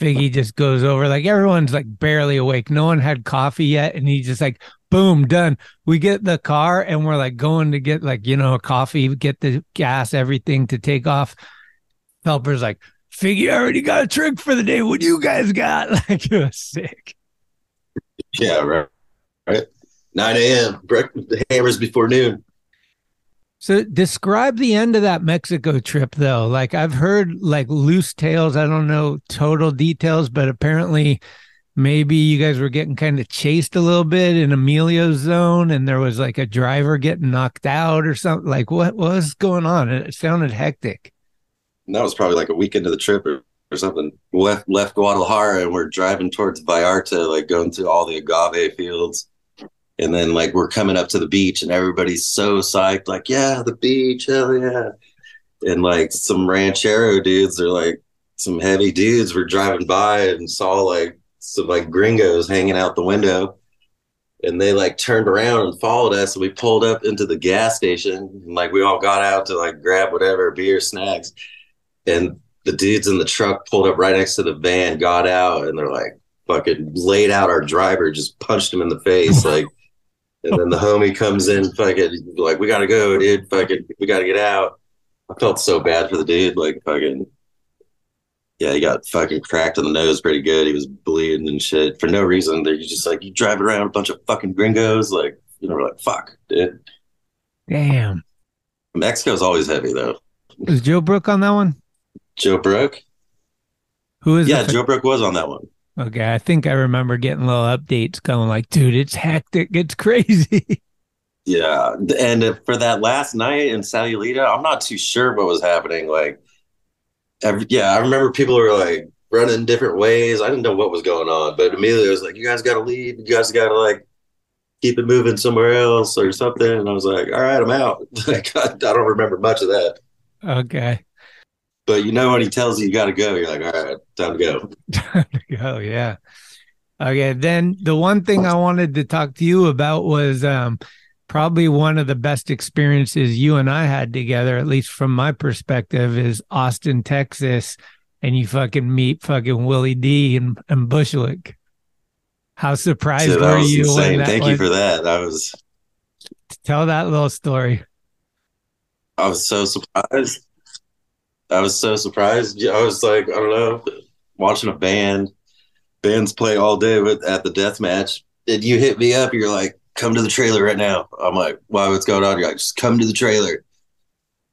Figgy just goes over, like everyone's like barely awake. No one had coffee yet. And he just like, boom, done. We get the car and we're like going to get like, you know, a coffee, get the gas, everything to take off. Phelper's like, Figgy already got a trick for the day. What do you guys got? Like it was sick. Yeah, right. Right. 9 a.m. Breakfast the hammers before noon. So describe the end of that Mexico trip though. Like I've heard like loose tales. I don't know total details, but apparently maybe you guys were getting kind of chased a little bit in Emilio's zone and there was like a driver getting knocked out or something. Like what was going on? It sounded hectic. And that was probably like a week into the trip or, or something. Left left Guadalajara and we're driving towards Vallarta, like going through all the agave fields. And then like we're coming up to the beach and everybody's so psyched, like, yeah, the beach, hell yeah. And like some ranchero dudes are like some heavy dudes were driving by and saw like some like gringos hanging out the window and they like turned around and followed us and we pulled up into the gas station and like we all got out to like grab whatever beer snacks and the dudes in the truck pulled up right next to the van got out and they're like fucking laid out our driver just punched him in the face like and then the homie comes in fucking like we gotta go dude fucking we gotta get out i felt so bad for the dude like fucking yeah, he got fucking cracked in the nose pretty good. He was bleeding and shit for no reason. They're just like you driving around a bunch of fucking gringos, like you know, we're like fuck, dude. Damn. Mexico's always heavy though. Was Joe Brook on that one? Joe Brook. Who is? Yeah, Joe Brook was on that one. Okay, I think I remember getting little updates going like, dude, it's hectic, it's crazy. Yeah, and for that last night in Sayulita, I'm not too sure what was happening. Like, every, yeah, I remember people were like running different ways. I didn't know what was going on, but immediately I was like, "You guys got to leave. You guys got to like keep it moving somewhere else or something." And I was like, "All right, I'm out." like, I, I don't remember much of that, okay. But you know when he tells you you got to go, you're like, "All right, time to go." oh yeah. Okay, then the one thing I wanted to talk to you about was um probably one of the best experiences you and I had together, at least from my perspective, is Austin, Texas, and you fucking meet fucking Willie D and, and Bushwick. How surprised that were you insane. that Thank you for that. I was Tell that little story. I was so surprised. I was so surprised. I was like, I don't know, watching a band, bands play all day with at the death match. And you hit me up, you're like, come to the trailer right now. I'm like, why what's going on? You're like, just come to the trailer.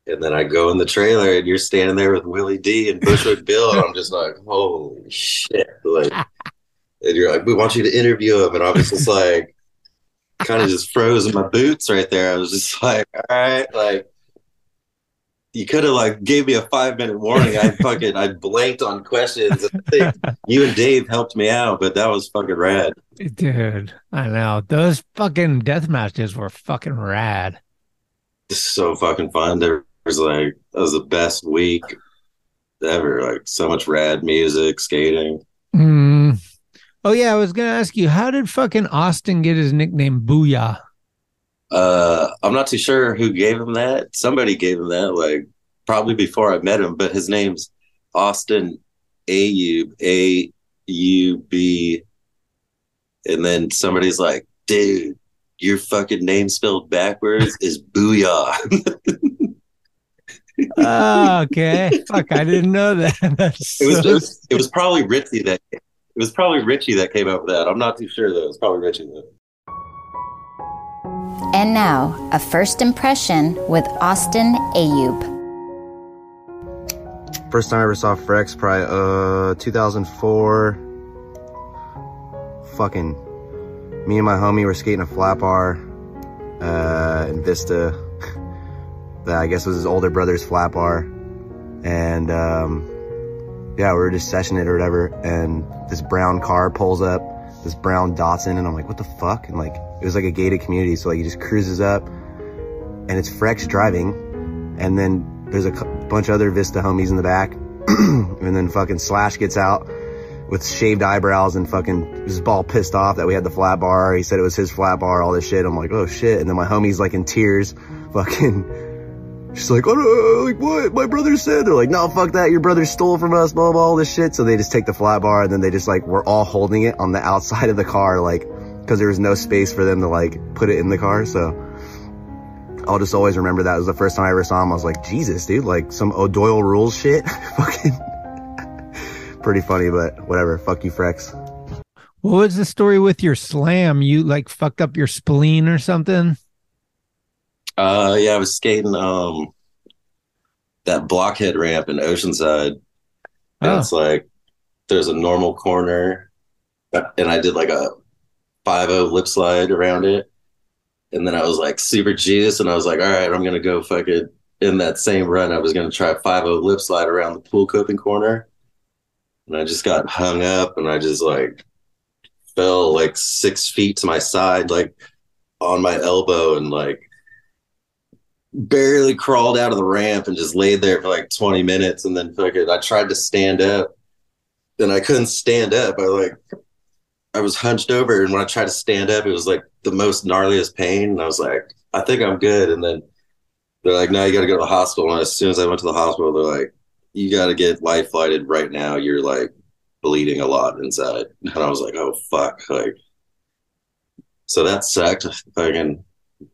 And then I go in the trailer and you're standing there with Willie D and Bushwick Bill, and I'm just like, holy shit. Like and you're like, we want you to interview him. And I was just like kind of just froze in my boots right there. I was just like, all right, like you could have like gave me a five minute warning. I fucking I blanked on questions. You and Dave helped me out, but that was fucking rad. Dude, I know. Those fucking death matches were fucking rad. Just so fucking fun. There was like that was the best week ever. Like so much rad music, skating. Mm. Oh yeah, I was gonna ask you, how did fucking Austin get his nickname Booyah? Uh, I'm not too sure who gave him that. Somebody gave him that, like probably before I met him. But his name's Austin Ayub, A U B, and then somebody's like, "Dude, your fucking name spelled backwards is Booyah." Oh, okay. Fuck, I didn't know that. It was so- just, it was probably Richie that it was probably Richie that came up with that. I'm not too sure though. It's probably Richie though. And now, a first impression with Austin Ayub. First time I ever saw Frex, probably uh 2004. Fucking me and my homie were skating a flat bar uh, in Vista. that I guess was his older brother's flat bar, and um, yeah, we were just sessioning it or whatever. And this brown car pulls up, this brown Datsun, and I'm like, what the fuck? And like, it was like a gated community, so like he just cruises up, and it's Frex driving, and then there's a bunch of other Vista homies in the back, and then fucking Slash gets out with shaved eyebrows and fucking just all pissed off that we had the flat bar. He said it was his flat bar, all this shit. I'm like, oh shit. And then my homie's like in tears, fucking, she's like, oh, like what? My brother said. They're like, no, fuck that. Your brother stole from us, blah, blah, all this shit. So they just take the flat bar and then they just like, we're all holding it on the outside of the car, like, cause there was no space for them to like put it in the car. So I'll just always remember that it was the first time I ever saw him. I was like, Jesus, dude, like some O'Doyle rules shit. fucking pretty funny, but whatever. Fuck you, Frex. What was the story with your slam? You like fucked up your spleen or something? Uh, yeah, I was skating um that blockhead ramp in Oceanside, and Oh. it's like there's a normal corner, and I did like a five o lip slide around it, and then I was like super juiced, and I was like, all right, I'm gonna go fucking in that same run. I was gonna try five o lip slide around the pool coping corner, and I just got hung up, and I just like fell like six feet to my side, like on my elbow, and like barely crawled out of the ramp and just laid there for like 20 minutes and then fucking I tried to stand up and I couldn't stand up. I like I was hunched over and when I tried to stand up it was like the most gnarliest pain and I was like, I think I'm good. And then they're like, no, you gotta go to the hospital. And as soon as I went to the hospital, they're like, you gotta get life flighted right now. You're like bleeding a lot inside. And I was like, oh fuck. Like so that sucked. Fucking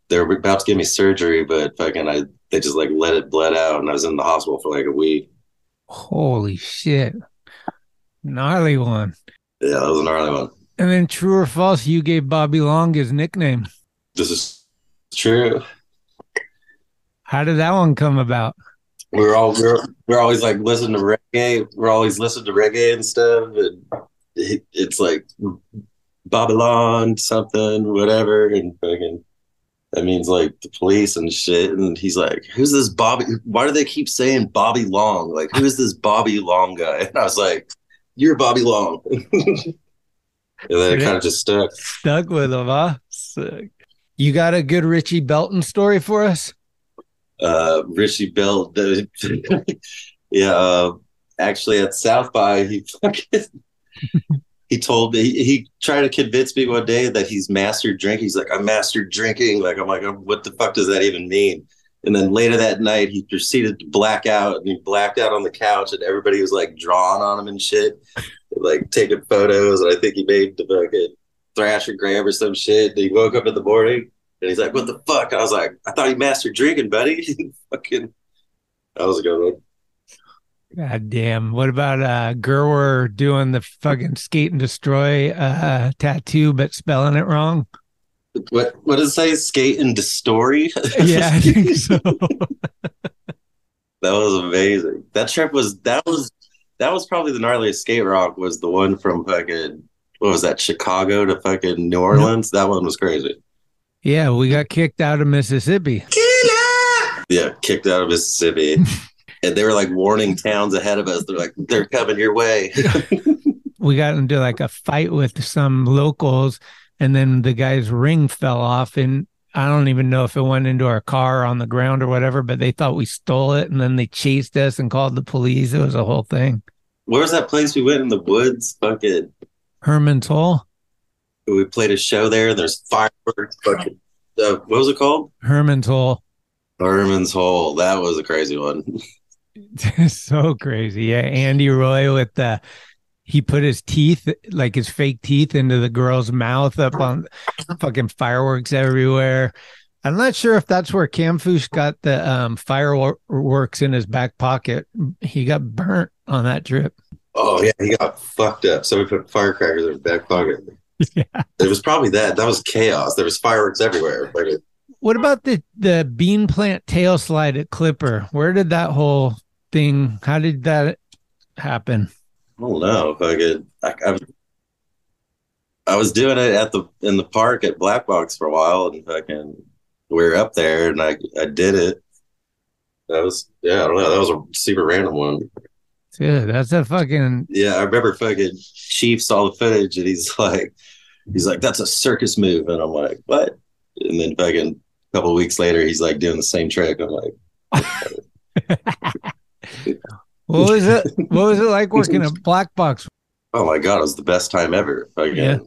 they were about to give me surgery, but fucking I they just like let it bled out, and I was in the hospital for like a week. Holy shit. Gnarly one. Yeah, that was a gnarly one. And then true or false, you gave Bobby Long his nickname. This is true. How did that one come about? We're all we're we're always like listening to reggae. We're always listening to reggae and stuff, and it, it's like Babylon something, whatever, and fucking that means like the police and shit. And he's like, "Who's this Bobby? Why do they keep saying Bobby Long? Like, who is this Bobby Long guy?" And I was like, "You're Bobby Long." and then it kind of just stuck. Stuck with him, huh? Sick. You got a good Richie Belton story for us? Uh, Richie Belton, yeah. Uh, actually, at South by, he fucking he told me he, he, tried to convince me one day that he's mastered drinking. He's like, I'm mastered drinking. Like, I'm like, what the fuck does that even mean? And then later that night, he proceeded to black out, and he blacked out on the couch, and everybody was like drawing on him and shit, like taking photos. And I think he made the fucking Thrasher Graham or some shit. And he woke up in the morning, and he's like, "What the fuck?" I was like, "I thought he mastered drinking, buddy." fucking, that was a good one. God damn. What about uh Gerwer doing the fucking skate and destroy uh tattoo but spelling it wrong? What what does it say? Skate and destroy? yeah, I think so. that was amazing. That trip was that was that was probably the gnarliest skate rock was the one from fucking what was that, Chicago to fucking New Orleans? That one was crazy. Yeah, we got kicked out of Mississippi. Yeah, kicked out of Mississippi and they were like warning towns ahead of us. They're like, they're coming your way. we got into like a fight with some locals, and then the guy's ring fell off, and I don't even know if it went into our car on the ground or whatever, but they thought we stole it, and then they chased us and called the police. It was a whole thing. Where was that place we went in the woods? Fucking Herman's Hole. We played a show there. There's fireworks. Fucking, uh, what was it called? Herman's Hole. Herman's Hole. That was a crazy one. so crazy. Yeah. Andy Roy with the he put his teeth like his fake teeth into the girl's mouth up on fucking fireworks everywhere. I'm not sure if that's where Camfoosh got the um, fireworks in his back pocket. He got burnt on that trip. Oh yeah, he got fucked up. So we put firecrackers in his back pocket. Yeah. It was probably that. That was chaos. There was fireworks everywhere. Like what about the the bean plant tail slide at Clipper? Where did that whole thing? How did that happen? I don't know. If I could, I, I, I was doing it at the in the park at Black Box for a while, and fucking we were up there, and I I did it. That was yeah, I don't know. That was a super random one. Dude, that's a fucking yeah. I remember fucking Chief saw the footage, and he's like, he's like, that's a circus move, and I'm like, what? And then fucking a couple weeks later, he's like doing the same trick. I'm like. what was it? What was it like working at Black Box? Oh my god, it was the best time ever. Fucking yeah.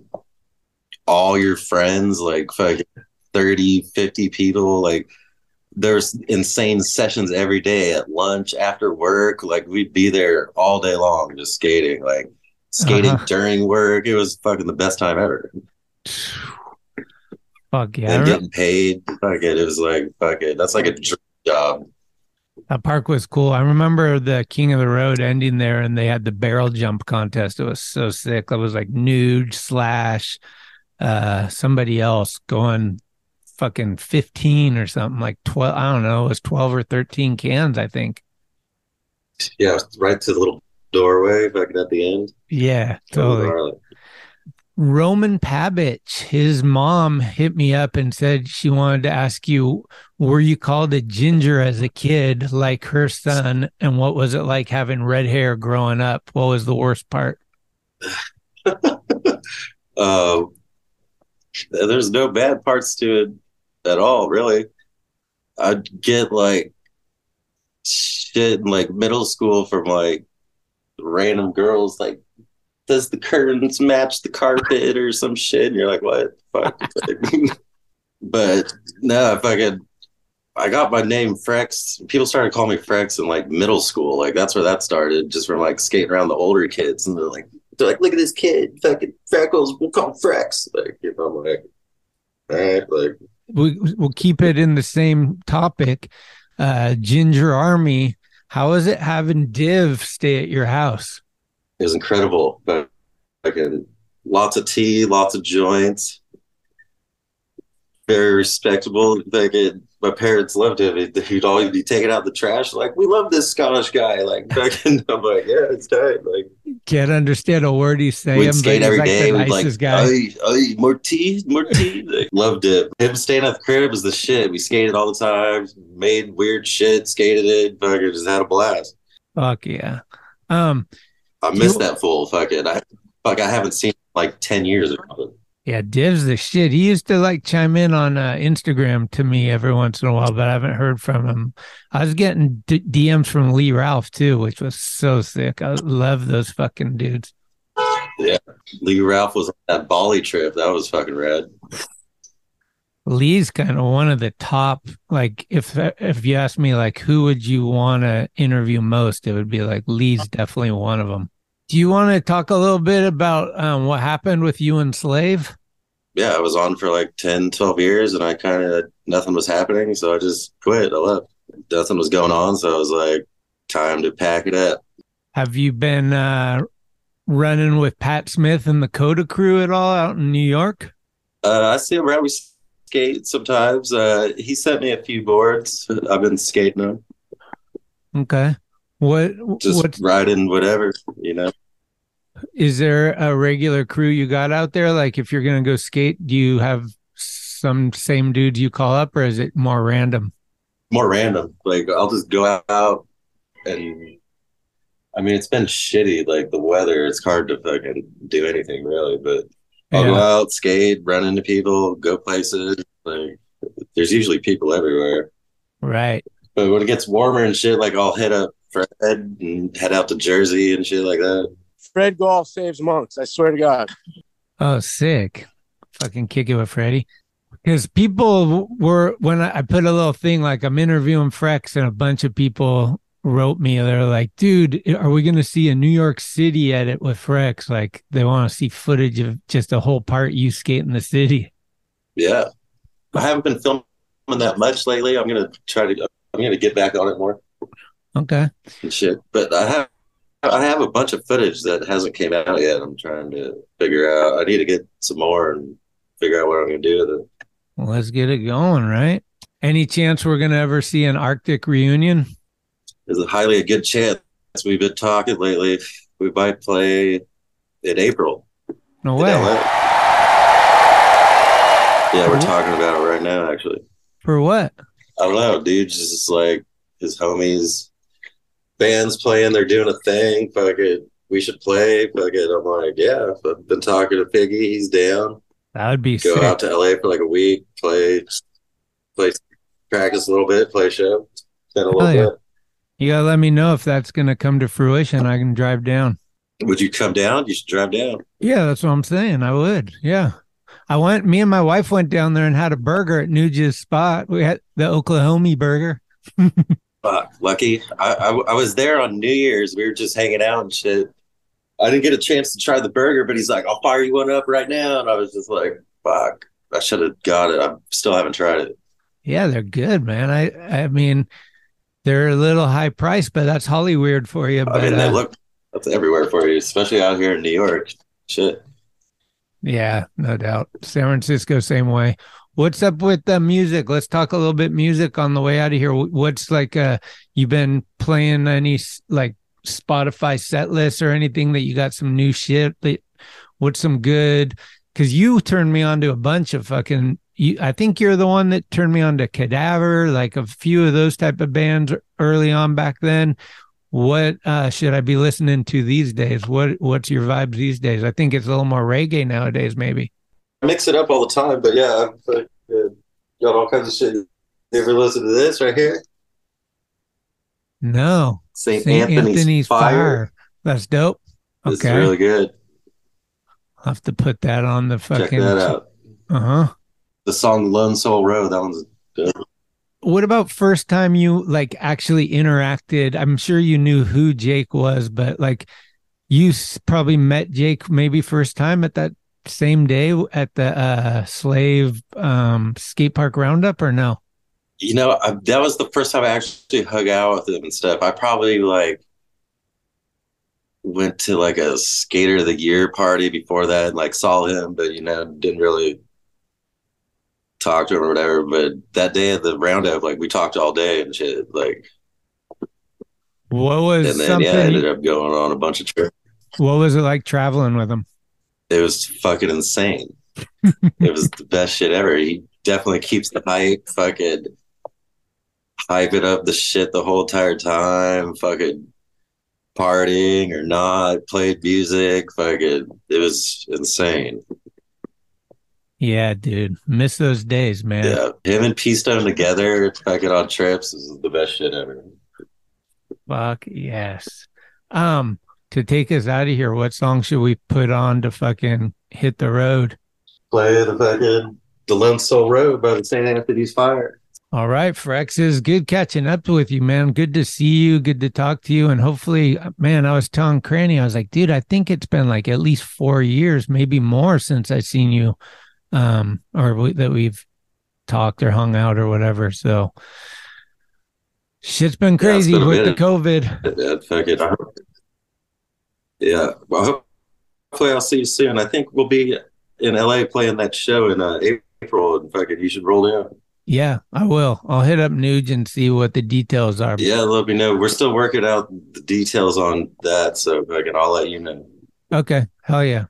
all your friends, like fucking 30, 50 people, like there's insane sessions every day at lunch, after work. Like we'd be there all day long just skating, like skating uh-huh. during work. It was fucking the best time ever. Fuck yeah. And getting paid. Fuck it. It was like fuck it. That's like a dream job. That park was cool. I remember the King of the Road ending there and they had the barrel jump contest. It was so sick. That was like Nude slash uh somebody else going fucking 15 or something like 12 i don't know it was 12 or 13 cans i think yeah right to the little doorway back at the end yeah totally roman pabich his mom hit me up and said she wanted to ask you were you called a ginger as a kid like her son? And what was it like having red hair growing up? What was the worst part? Uh, there's no bad parts to it at all, really. I'd get like shit in like middle school from like random girls like does the curtains match the carpet or some shit? And you're like what fuck? But no if i could i got my name frex. People started calling me frex in like middle school. Like that's where that started just from like skating around the older kids. And they're like they're like look at this kid fucking freckles. We'll call him frex. Like you know I'm like all right like we, we'll keep it in the same topic. Uh, Ginger Army, how is it having Div stay at your house? It was incredible but fucking lots of tea lots of joints very respectable like it, my parents loved him He'd- always be taking out the trash like we love this scottish guy like fucking i'm like yeah it's tight like Can't understand a word he's saying, we'd skate every like day. We'd nicest like, guy. "Oi, oi, more tea, more tea. Like, loved it. Him staying at the crib was the shit. We skated all the time, made weird shit, skated it, fucking just had a blast. Fuck yeah. Um, I missed that fool. Fucking, I fuck, I haven't seen like ten years or something. yeah, Div's the shit. He used to like chime in on uh, Instagram to me every once in a while, but I haven't heard from him. I was getting D- DMs from Lee Ralph too, which was so sick. I love those fucking dudes. Yeah, Lee Ralph was on that Bali trip. That was fucking rad. Lee's kind of one of the top. Like, if if you ask me, like, who would you want to interview most? It would be like Lee's definitely one of them. Do you want to talk a little bit about um, what happened with you and Slave? Yeah, I was on for like 10, 12 years, and I kind of nothing was happening, so I just quit. I left. Nothing was going on, so I was like, time to pack it up. Have you been uh, running with Pat Smith and the Coda crew at all out in New York? Uh, I see him around. We skate sometimes. Uh, he sent me a few boards. I've been skating them, Okay. What just what riding whatever, you know. Is there a regular crew you got out there? Like, if you're gonna go skate, do you have some same dudes you call up, or is it more random? More random. Like I'll just go out and. I mean, it's been shitty. Like the weather, it's hard to fucking do anything really. But I'll go out, skate, run into people, go places. Like there's usually people everywhere. Right. But when it gets warmer and shit, like I'll hit up Fred and head out to Jersey and shit like that. Fred Gall saves monks. I swear to God. Oh, sick. Fucking kick it with Freddie. Because people were, when I I put a little thing like I'm interviewing Frex, and a bunch of people wrote me, they're like, dude, are we going to see a New York City edit with Frex? Like, they want to see footage of just a whole part you skate in the city. Yeah. I haven't been filming that much lately. I'm gonna try to I'm gonna get back on it more Okay. and shit. But I have I have a bunch of footage that hasn't came out yet. I'm trying to figure out. I need to get some more and figure out what I'm gonna do with it. Well, let's get it going, right? Any chance we're going to ever see an Arctic reunion? There's a highly a good chance. We've been talking lately. We might play in April. No way. Yeah, we're talking about it right now, actually. For what? I don't know, dude. Just like his homies, bands playing, they're doing a thing. Fuck it, we should play. Fuck it. I'm like, yeah. I've been talking to Piggy. He's down. That would be Go sick. out to LA for like a week, play, play, practice a little bit, play a show, spend a little oh, yeah. bit. You got to let me know if that's to come to fruition. I can drive down. Would you come down? You should drive down. Yeah, that's what I'm saying. I would. Yeah. I went, me and my wife went down there and had a burger at Nuge's spot. We had the Oklahoma burger. Fuck, lucky. I, I I was there on New Year's. We were just hanging out and shit. I didn't get a chance to try the burger, but he's like, "I'll fire you one up right now," and I was just like, "Fuck, I should have got it. I still haven't tried it." Yeah, they're good, man. I, I mean, they're a little high priced, but that's Hollywood for you. But I mean, they uh, look that's everywhere for you, especially out here in New York. Shit. Yeah, no doubt. San Francisco, same way. What's up with the music? Let's talk a little bit music on the way out of here. What's like, uh, you been playing any like Spotify set lists or anything that you got some new shit that, what's some good? Cause you turned me on to a bunch of fucking, you, I think you're the one that turned me on to Cadaver, like a few of those type of bands early on back then. What uh, should I be listening to these days? What What's your vibes these days? I think it's a little more reggae nowadays, maybe. I mix it up all the time, but yeah, I've uh, got all kinds of shit. You ever listen to this right here? No. St. St. Anthony's, Fire. That's dope. This Okay. really good. I'll have to put that on the Check fucking. that out. Uh huh. The song Lone Soul Road. That one's good. What about first time you like actually interacted? I'm sure you knew who Jake was, but like you probably met Jake maybe first time at that same day at the uh slave um skate park roundup or no? You know, I, that was the first time I actually hung out with him and stuff. I probably like went to like a skater of the year party before that and like saw him, but you know, didn't really talk to him or whatever. But that day at the roundup, like we talked all day and shit. Like, What was and then something yeah, I ended up going on a bunch of trips. what was it like traveling with him? It was fucking insane. it was the best shit ever. He definitely keeps the hype, fucking hyping up the shit the whole entire time, fucking partying or not, played music, fucking it was insane. Yeah, dude. Miss those days, man. Yeah. Him and P-Stone together, fucking on trips is the best shit ever. Fuck yes. Um, to take us out of here, what song should we put on to fucking hit the road? Play the fucking The Lone Soul Road by the St. Anthony's Fire. All right, Frexes, good catching up with you, man. Good to see you. Good to talk to you. And hopefully, man, I was telling Cranny, I was like, dude, I think it's been like at least four years, maybe more since I've seen you, um, or we, that we've talked or hung out or whatever. So shit's been Yeah, crazy been with the. COVID. Yeah, fucking, I hope- yeah. Well, hopefully I'll see you soon. I think we'll be in LA playing that show in uh, April, In fact, you should roll down. Yeah, I will. I'll hit up Nuge and see what the details are. Yeah, let me know. We're still working out the details on that, so fucking I'll let you know. Okay. Hell yeah.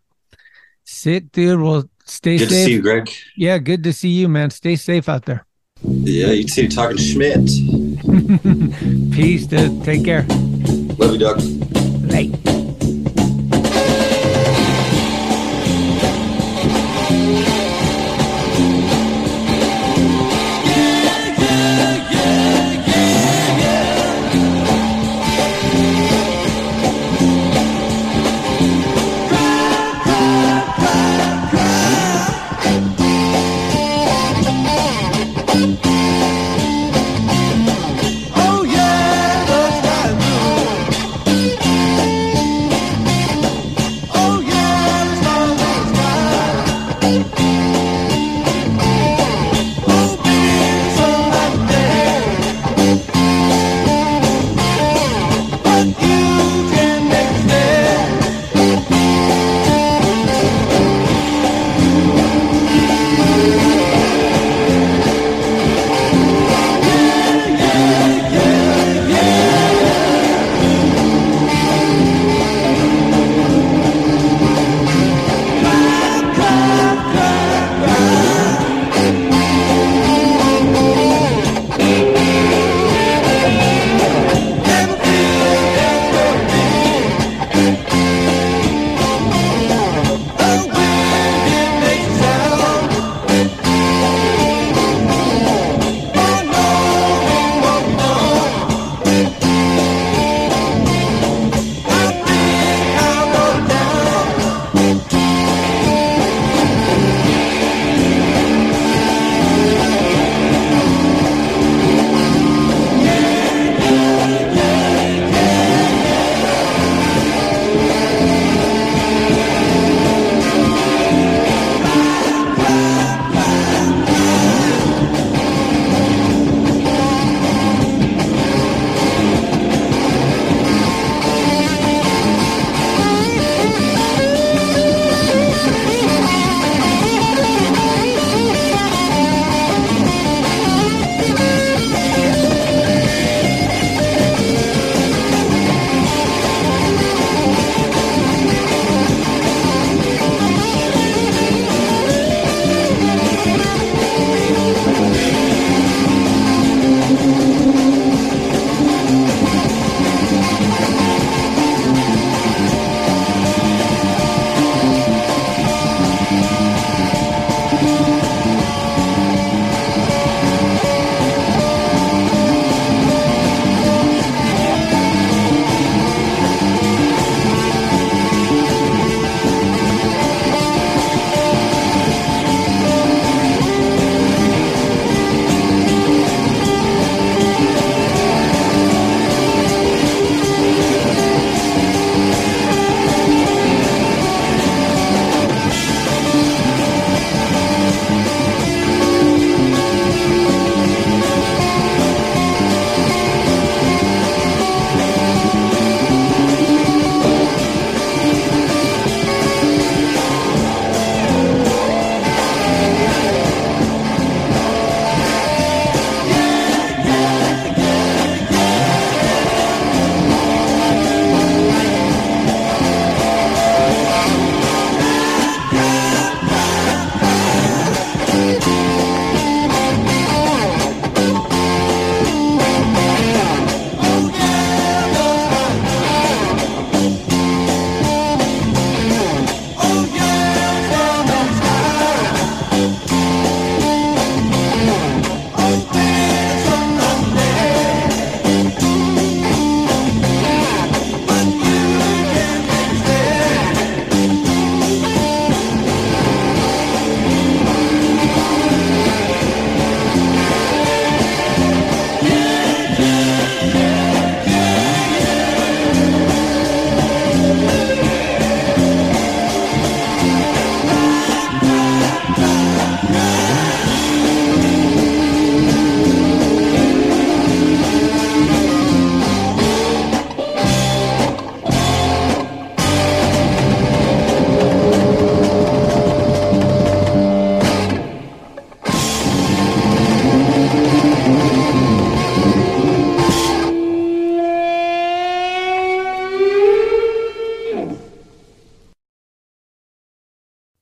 Sick, dude. Well, stay safe. Good to see you, Greg. Yeah, good to see you, man. Stay safe out there. Yeah, you too. Talking Schmidt. Peace, dude. Take care. Love you, Doc. Late.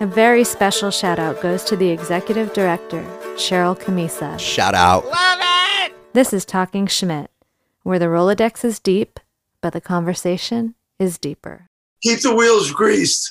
A very special shout out goes to the executive director, Cheryl Camisa. Shout out. Love it! This is Talking Schmidt, where the Rolodex is deep, but the conversation is deeper. Keep the wheels greased.